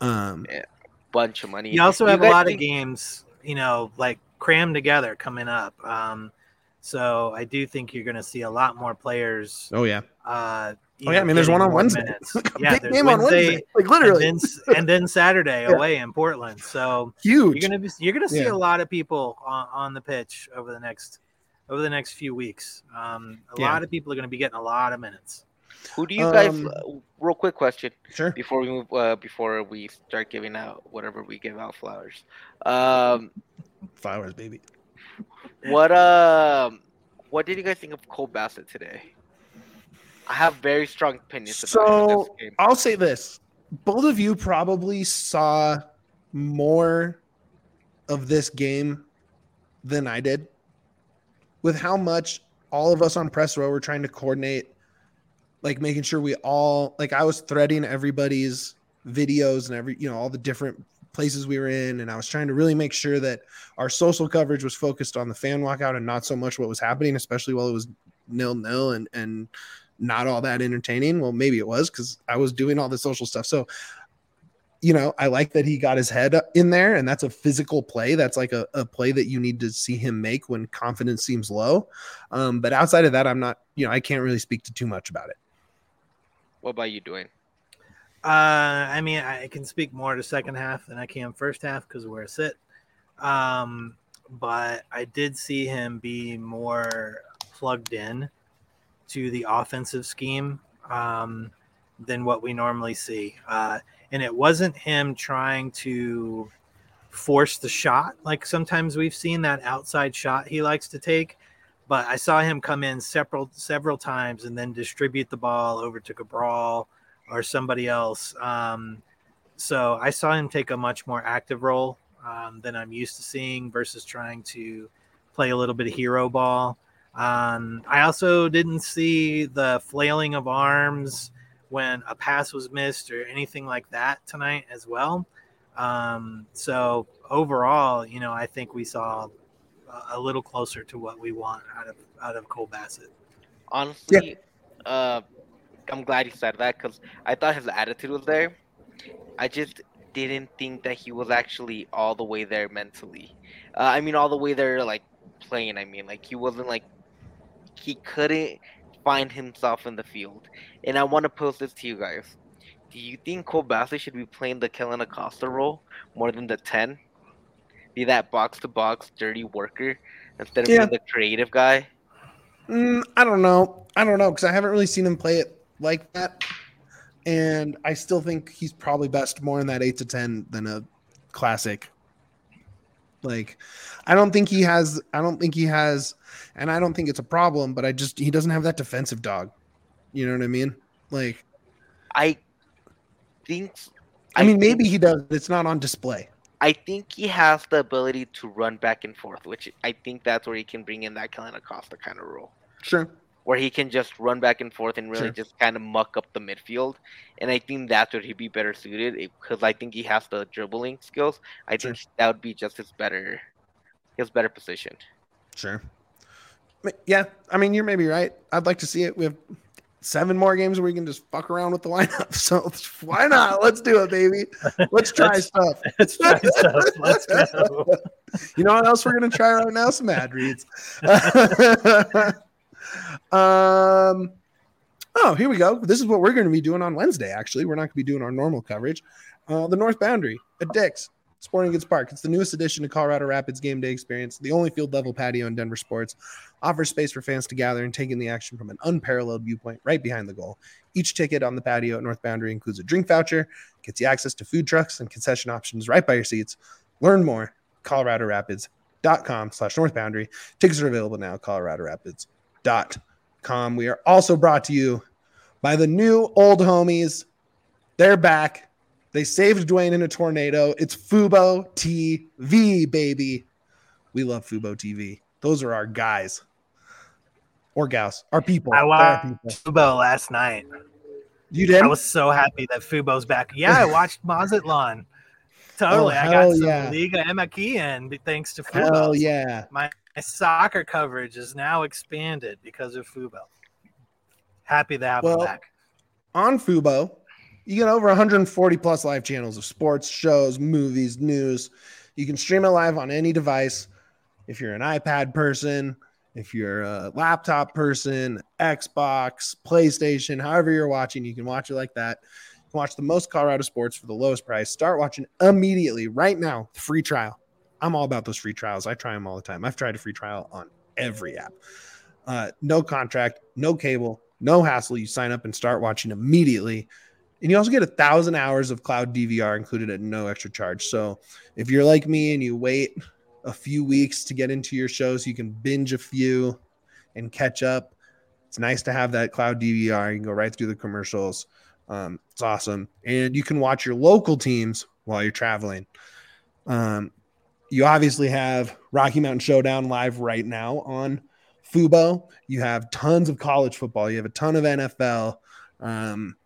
Um, yeah, bunch of money. You also you have a lot think- of games, you know, like crammed together coming up. Um, so I do think you're going to see a lot more players. Oh yeah. Uh, oh yeah. I mean, there's one on Wednesday. [LAUGHS] yeah, there's game Wednesday, on Wednesday, like literally, and then, and then Saturday [LAUGHS] yeah. away in Portland. So huge. You're gonna be, you're gonna see yeah. a lot of people on, on, the pitch over the next over the next few weeks. Um, a yeah. lot of people are going to be getting a lot of minutes. Who do you guys? Um, uh, real quick question. Sure. Before we move, uh, before we start giving out whatever we give out flowers. Um, flowers, baby. [LAUGHS] What um, what did you guys think of Cole Bassett today? I have very strong opinions. So I'll say this: both of you probably saw more of this game than I did. With how much all of us on press row were trying to coordinate like making sure we all like I was threading everybody's videos and every you know all the different places we were in and I was trying to really make sure that our social coverage was focused on the fan walkout and not so much what was happening especially while it was nil nil and and not all that entertaining. Well maybe it was cuz I was doing all the social stuff. So you know I like that he got his head in there and that's a physical play. That's like a, a play that you need to see him make when confidence seems low. Um, but outside of that I'm not you know I can't really speak to too much about it. What about you, Duane? Uh, I mean, I can speak more to second half than I can first half because where I sit. Um, but I did see him be more plugged in to the offensive scheme um, than what we normally see. Uh, and it wasn't him trying to force the shot like sometimes we've seen that outside shot he likes to take but I saw him come in several several times and then distribute the ball over to Cabral or somebody else. Um, so I saw him take a much more active role um, than I'm used to seeing versus trying to play a little bit of hero ball. Um, I also didn't see the flailing of arms when a pass was missed or anything like that tonight as well. Um, so overall, you know, I think we saw a, a little closer to what we want out of out of Cole Bassett. Honestly, yeah. uh, I'm glad you said that because I thought his attitude was there. I just didn't think that he was actually all the way there mentally. Uh, I mean, all the way there, like playing. I mean, like he wasn't like he couldn't find himself in the field. And I want to pose this to you guys: Do you think Cole Bassett should be playing the Kellyn Acosta role more than the ten? Be that box to box dirty worker instead of yeah. being the creative guy. Mm, I don't know. I don't know because I haven't really seen him play it like that and I still think he's probably best more in that eight to ten than a classic. Like, I don't think he has. I don't think he has, and I don't think it's a problem. But I just he doesn't have that defensive dog. You know what I mean? Like, I think. I, I mean, think, maybe he does. It's not on display. I think he has the ability to run back and forth, which I think that's where he can bring in that Kellyn Acosta kind of role. Sure where he can just run back and forth and really sure. just kind of muck up the midfield. And I think that's where he'd be better suited eh, because I think he has the dribbling skills. I sure. think that would be just his better, his better position. Sure. Yeah, I mean you're maybe right. I'd like to see it. We have seven more games where we can just fuck around with the lineup. [LAUGHS] So why not? Let's do it, baby. Let's [LAUGHS] try let's, stuff. [LAUGHS] Let's try stuff. Let's go. you know what else we're gonna try right now? Some ad reads. Um, oh, here we go. This is what we're going to be doing on Wednesday. Actually, we're not going to be doing our normal coverage. Uh, the North Boundary at Dick's Sporting Goods Park. It's the newest addition to Colorado Rapids game day experience. The only field level patio in Denver sports offers space for fans to gather and take in the action from an unparalleled viewpoint right behind the goal. Each ticket on the patio at North Boundary includes a drink voucher, gets you access to food trucks and concession options right by your seats. Learn more, coloradorapids.com slash North Boundary. Tickets are available now, Colorado Rapids com. We are also brought to you by the new old homies. They're back. They saved Duane in a tornado. It's Fubo TV, baby. We love Fubo TV. Those are our guys or gals, our people. I watched Fubo last night. You did? I was so happy that Fubo's back. Yeah, I watched [LAUGHS] Mazatlan. Oh, totally. Oh, I got some yeah. Liga MX in thanks to Fubo. Hell yeah. My my soccer coverage is now expanded because of Fubo. Happy to have well, them back. On Fubo, you get over 140 plus live channels of sports, shows, movies, news. You can stream it live on any device. If you're an iPad person, if you're a laptop person, Xbox, PlayStation, however you're watching, you can watch it like that. You can watch the most Colorado sports for the lowest price. Start watching immediately right now. Free trial. I'm all about those free trials. I try them all the time. I've tried a free trial on every app. Uh, no contract, no cable, no hassle. You sign up and start watching immediately. And you also get a thousand hours of cloud DVR included at no extra charge. So if you're like me and you wait a few weeks to get into your shows, you can binge a few and catch up. It's nice to have that cloud DVR. You can go right through the commercials. Um, it's awesome. And you can watch your local teams while you're traveling. Um, you obviously have Rocky Mountain Showdown live right now on Fubo. You have tons of college football. You have a ton of NFL. Um,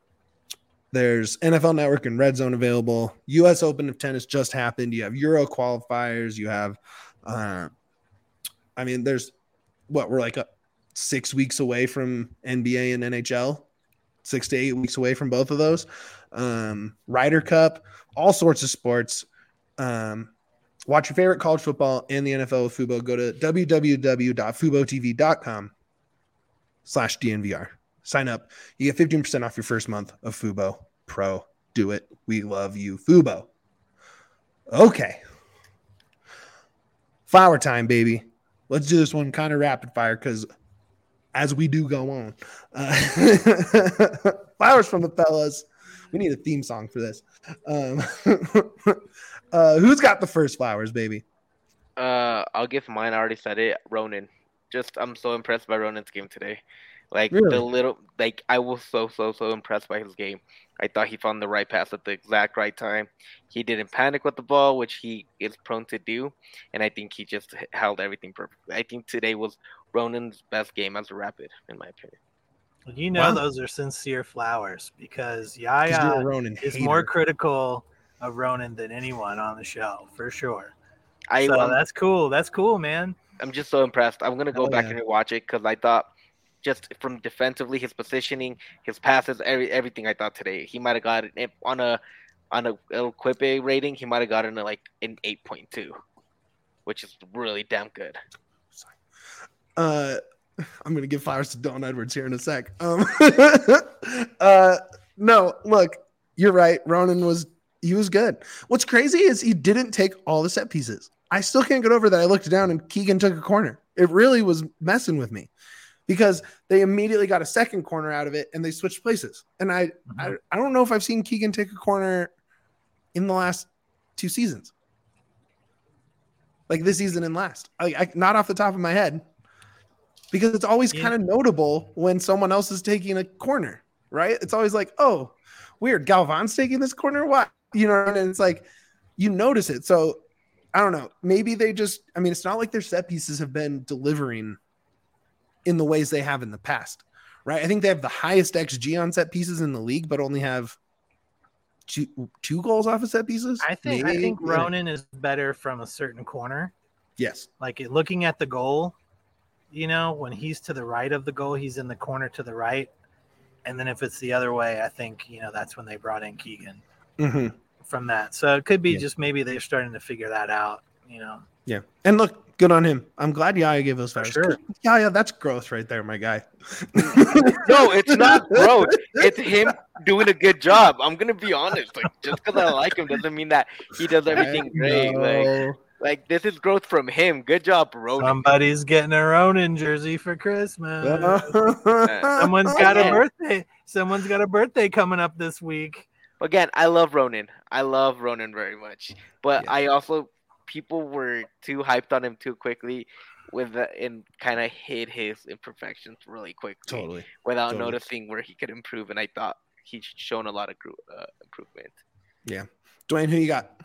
there's NFL Network and Red Zone available. U.S. Open of tennis just happened. You have Euro qualifiers. You have, uh, I mean, there's what we're like a, six weeks away from NBA and NHL, six to eight weeks away from both of those. Um, Ryder Cup, all sorts of sports. Um, Watch your favorite college football and the NFL with Fubo. Go to www.fubotv.com slash DNVR. Sign up. You get 15% off your first month of Fubo Pro. Do it. We love you, Fubo. Okay. Flower time, baby. Let's do this one kind of rapid fire because as we do go on, uh, [LAUGHS] flowers from the fellas. We need a theme song for this. Um, [LAUGHS] Uh, who's got the first flowers, baby? Uh, I'll give mine. I already said it. Ronan. Just I'm so impressed by Ronan's game today. Like really? the little, like I was so so so impressed by his game. I thought he found the right pass at the exact right time. He didn't panic with the ball, which he is prone to do, and I think he just held everything perfectly. I think today was Ronan's best game as a Rapid, in my opinion. You know Wow. those are sincere flowers because you're Yaya Ronan is more critical of Ronan than anyone on the show for sure. I, so I'm, that's cool. That's cool, man. I'm just so impressed. I'm gonna go Hell back yeah. and watch it because I thought just from defensively, his positioning, his passes, every everything I thought today, he might have gotten it on a on a L'Équipe rating. He might have gotten a, like an eight point two, which is really damn good. uh [LAUGHS] I'm gonna give flowers to Don Edwards here in a sec. Um [LAUGHS] uh no, look, you're right. Ronan was he was good. What's crazy is he didn't take all the set pieces. I still can't get over that. I looked down and Keegan took a corner. It really was messing with me because they immediately got a second corner out of it and they switched places. And I mm-hmm. I, I don't know if I've seen Keegan take a corner in the last two seasons. Like this season and last. I, I not off the top of my head. Because it's always Yeah. kind of notable when someone else is taking a corner, right? It's always like, oh, weird. Galvan's taking this corner. What? You know, and it's like you notice it. So I don't know. Maybe they just, I mean, it's not like their set pieces have been delivering in the ways they have in the past, right? I think they have the highest XG on set pieces in the league, but only have two two goals off of set pieces. I think I Maybe. think Yeah. Ronan is better from a certain corner. Yes. Like looking at the goal, you know, when he's to the right of the goal, he's in the corner to the right. And then if it's the other way, I think, you know, that's when they brought in Keegan hmm from that. So it could be Yeah. just maybe they're starting to figure that out, you know. Yeah. And look, good on him. I'm glad Yaya gave those For flowers. sure. Yaya, that's growth right there, my guy. [LAUGHS] No, it's not growth. It's him doing a good job. I'm gonna be honest. Like just because I like him doesn't mean that he does everything great. Like, like this is growth from him. Good job, Ronan. Somebody's getting a Ronan jersey for Christmas. [LAUGHS] Someone's got a birthday. Someone's got a birthday coming up this week. Again, I love Ronan. I love Ronan very much. But Yeah. I also people were too hyped on him too quickly with the, and kind of hid his imperfections really quickly Totally. without totally. noticing where he could improve. And I thought he's shown a lot of gro- uh, improvement. Yeah Duane, who you got?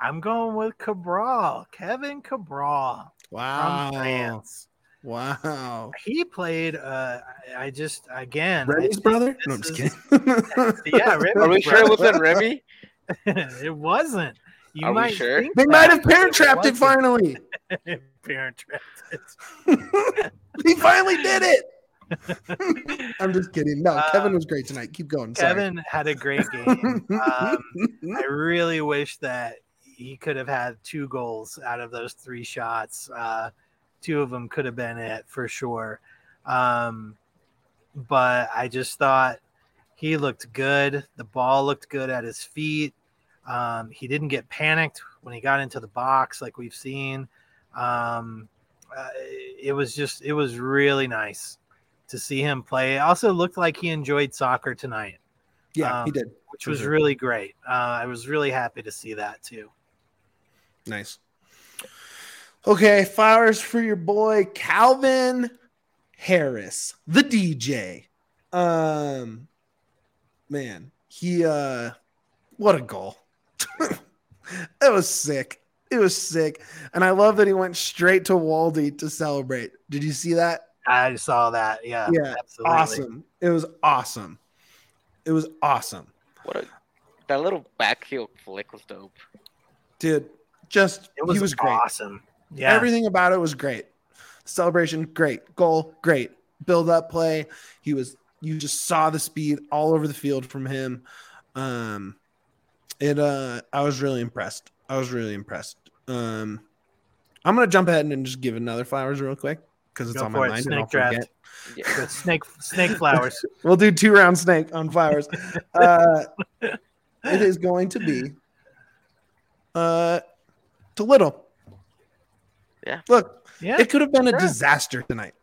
I'm going with Cabral, Kevin Cabral Wow. from France. Wow. He played. Uh, I I just again. Remy's brother? No, I'm just is- kidding. Yeah, [LAUGHS] Remy. Are we sure it wasn't Remy? [LAUGHS] it wasn't. You Are we sure? think They that, might have parent trapped it wasn't. finally. [LAUGHS] parent trapped it. he finally did it. I'm just kidding. No, Uh, Kevin was great tonight. Keep going. Sorry. Kevin had a great game. Um, I really wish that he could have had two goals out of those three shots. Uh, two of them could have been it for sure. Um, but I just thought he looked good. The ball looked good at his feet. Um, he didn't get panicked when he got into the box like we've seen. Um, uh, it was just, it was really nice to see him play. It also looked like he enjoyed soccer tonight yeah, he um, did. which was really great. Uh, I was really happy to see that too. Nice. Okay, flowers for your boy Calvin Harris, the DJ. Um man, he uh what a goal. [LAUGHS] it was sick. It was sick. And I love that he went straight to Waldy to celebrate. Did you see that? I saw that. Yeah, Yeah, absolutely. Awesome. It was awesome. It was awesome. What a that little back heel flick was dope. Dude, just It was, he was great. awesome. Yeah, Everything about it was great. Celebration, great. Goal, great. Build up play. He was you just saw the speed all over the field from him. Um it uh I was really impressed. I was really impressed. Um I'm gonna jump ahead and just give another flowers real quick because it's Go on my it, mind. snake draft. Yeah. Snake snake flowers. [LAUGHS] We'll do two round snake on flowers. [LAUGHS] Uh, it is going to be uh to little. Yeah. Look, Yeah, it could have been a sure. disaster tonight.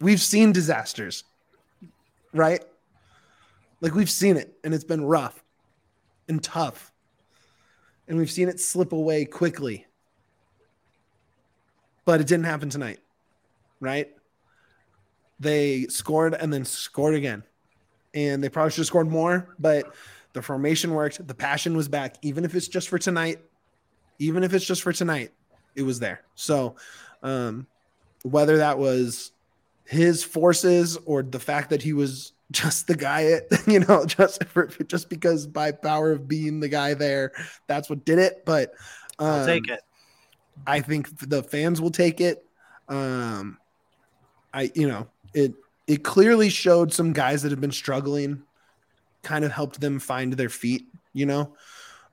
We've seen disasters, right? Like we've seen it, and it's been rough and tough, and we've seen it slip away quickly. But it didn't happen tonight, right? They scored and then scored again, and they probably should have scored more. But the formation worked. The passion was back, even if it's just for tonight. Even if it's just for tonight, it was there. So, um, whether that was his forces or the fact that he was [LAUGHS] just the guy at [LAUGHS] you know just for, just because by power of being the guy there that's what did it but um, I'll take it. I think the fans will take it. Um, I you know it it clearly showed some guys that have been struggling, kind of helped them find their feet. You know,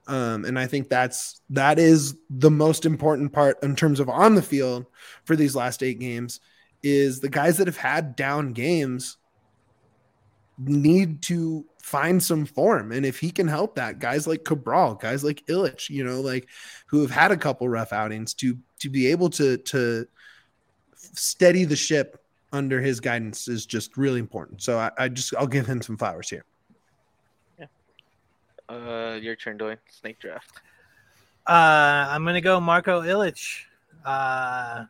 um, and I think that's that is the most important part in terms of on the field for these last eight games is the guys that have had down games need to find some form. And if he can help that, guys like Cabral, guys like Ilić, you know, like who have had a couple rough outings to to be able to to steady the ship under his guidance is just really important. So I, I just I'll give him some flowers here. Uh, your turn, doing snake draft. Uh, I'm gonna go Marko Ilić. Uh,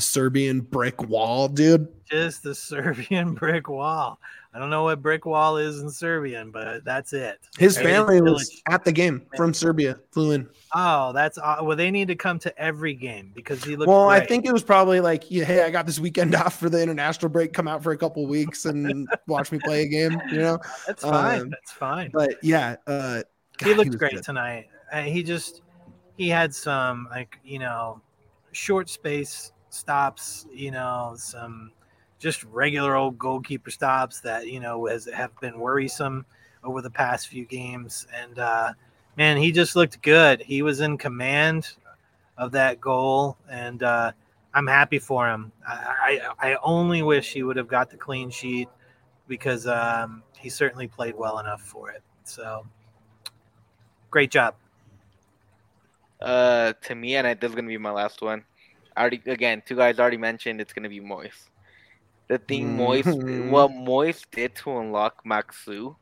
The Serbian brick wall, dude. just the Serbian [LAUGHS] brick wall. I don't know what brick wall is in Serbian, but that's it. His family was at the game from Serbia, flew in. Oh, that's aw- well. They need to come to every game because he looked. Well, I think it was probably like, yeah, hey, I got this weekend [LAUGHS] off for the international break. Come out for a couple weeks and [LAUGHS] watch me play a game, you know. that's fine. um, that's fine. But yeah, uh, he looked was great good. tonight. Uh, he just he had some like you know short space stops. You know some just regular old goalkeeper stops that you know has have been worrisome over the past few games. And uh, man, he just looked good. He was in command of that goal, and uh, I'm happy for him. I, I I only wish he would have got the clean sheet because um, he certainly played well enough for it. So great job. Uh, to me, and I, this is gonna be my last one. Already again, two guys already mentioned it's gonna be Moist. The thing Moist, Mhm. [LAUGHS] what Moist did to unlock Maxsø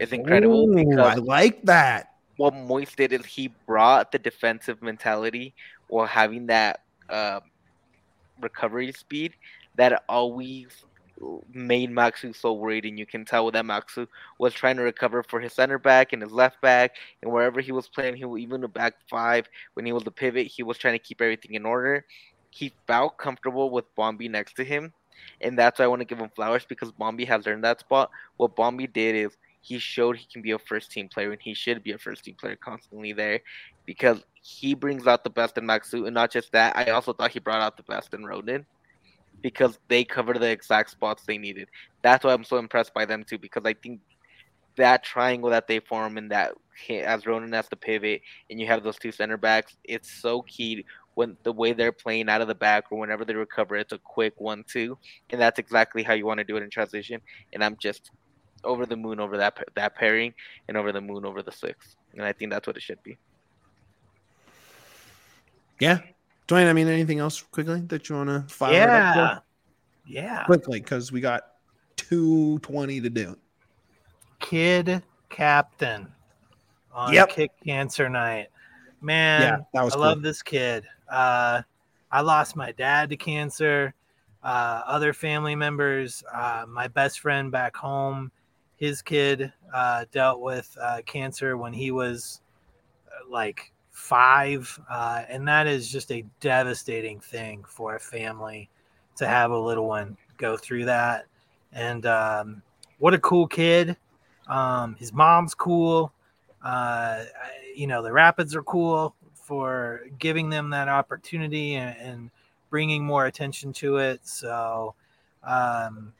is incredible Ooh, I like that. what Moist did is he brought the defensive mentality while having that uh, recovery speed that always made Maxsø so worried, and you can tell that Maxsø was trying to recover for his center back and his left back, and wherever he was playing, he was even the back five when he was the pivot, he was trying to keep everything in order. He felt comfortable with Bombi next to him, and that's why I want to give him flowers because Bombi has earned that spot. What Bombi did is he showed he can be a first team player, and he should be a first team player constantly there because he brings out the best in Maxsø, and not just that, I also thought he brought out the best in Ronan because they covered the exact spots they needed. That's why I'm so impressed by them too, because I think that triangle that they form and that as Ronan as the pivot, and you have those two center backs, it's so key when the way they're playing out of the back or whenever they recover, it's a quick one-two, and that's exactly how you want to do it in transition. And I'm just over the moon over that that pairing, and over the moon over the six, and I think that's what it should be. Yeah. Duane, I mean, anything else quickly that you want to fire it up for? yeah. Yeah. quickly because we got 220 to do. Kid captain on Yep. kick cancer night. Man, yeah, that was I cool. love this kid. Uh, I lost my dad to cancer. Uh, other family members, uh, my best friend back home, his kid uh, dealt with uh, cancer when he was uh, like five, uh, and that is just a devastating thing for a family to have a little one go through that. And um, what a cool kid! Um, his mom's cool. You know, the Rapids are cool for giving them that opportunity and, and bringing more attention to it. So, um,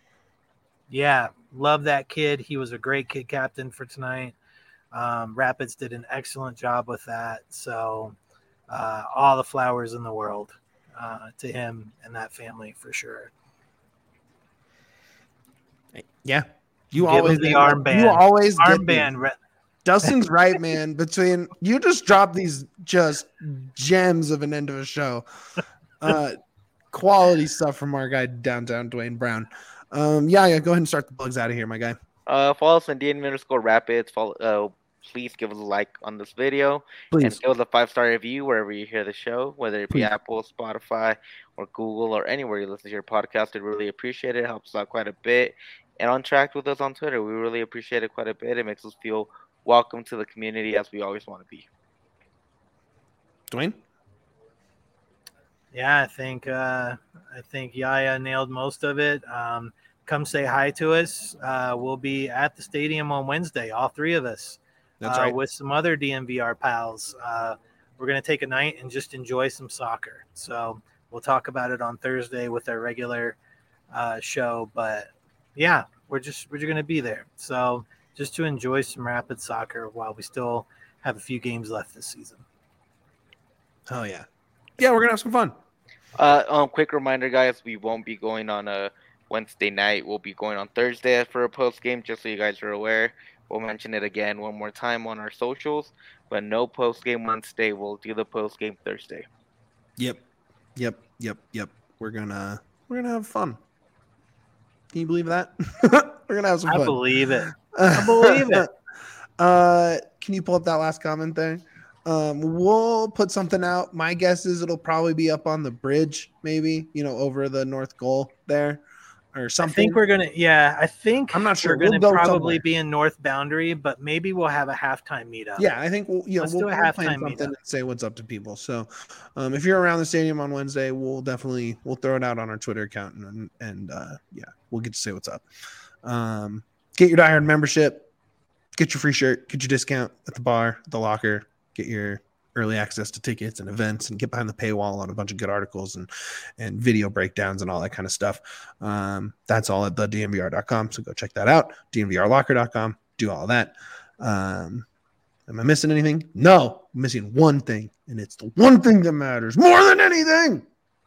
yeah, love that kid. He was a great kid captain for tonight. Um, Rapids did an excellent job with that. So, uh, all the flowers in the world uh, to him and that family for sure. yeah. You Give always the armband. You always. Armband. Dustin's right, man. Between you just drop these just gems of an end of a show. Uh quality stuff from our guy downtown Duane Brown. Um yeah, yeah, go ahead and start the plugs out of here, my guy. Uh, follow us on DN underscore Rapids. Follow, uh, please give us a like on this video. Please. And give us a five star review wherever you hear the show, whether it be Please. Apple, Spotify, or Google, or anywhere you listen to your podcast. We'd really appreciate it. It helps out quite a bit. And on track with us on Twitter. We really appreciate it quite a bit. It makes us feel welcome to the community as we always want to be. Duane? Yeah, I think uh, I think Yaya nailed most of it. Um, come say hi to us. Uh, we'll be at the stadium on Wednesday, all three of us, That's uh, right. with some other DNVR pals. Uh, we're gonna take a night and just enjoy some soccer. So we'll talk about it on Thursday with our regular uh, show. But yeah, we're just we're just gonna be there. So just to enjoy some rapid soccer while we still have a few games left this season. Oh yeah. Yeah, we're gonna have some fun. Uh, um, quick reminder, guys, we won't be going on a Wednesday night. We'll be going on Thursday for a post game, just so you guys are aware. We'll mention it again one more time on our socials, but no post game Wednesday. We'll do the post game Thursday. Yep. Yep. Yep. Yep. We're gonna we're gonna have fun. Can you believe that? [LAUGHS] we're gonna have some I fun. believe it. I believe it. [LAUGHS] uh can you pull up that last comment there? Um, we'll put something out. My guess is it'll probably be up on the bridge, maybe, you know, over the north goal there or something. I think we're gonna. Yeah, I think I'm not sure. We're We'll gonna go probably somewhere. be in North Boundary, but maybe we'll have a halftime meetup. Yeah, I think we'll you know Let's we'll, do a we'll plan halftime something meetup. and say what's up to people. So, um, if you're around the stadium on Wednesday, we'll definitely we'll throw it out on our Twitter account and and uh, yeah, we'll get to say what's up. Um, get your diehard membership, get your free shirt, get your discount at the bar, the locker, get your early access to tickets and events, and get behind the paywall on a bunch of good articles and and video breakdowns and all that kind of stuff. Um, that's all at the dnvr.com. So go check that out. dnvrlocker.com. Do all that. Um, Am I missing anything? No, I'm missing one thing, and it's the one thing that matters more than anything.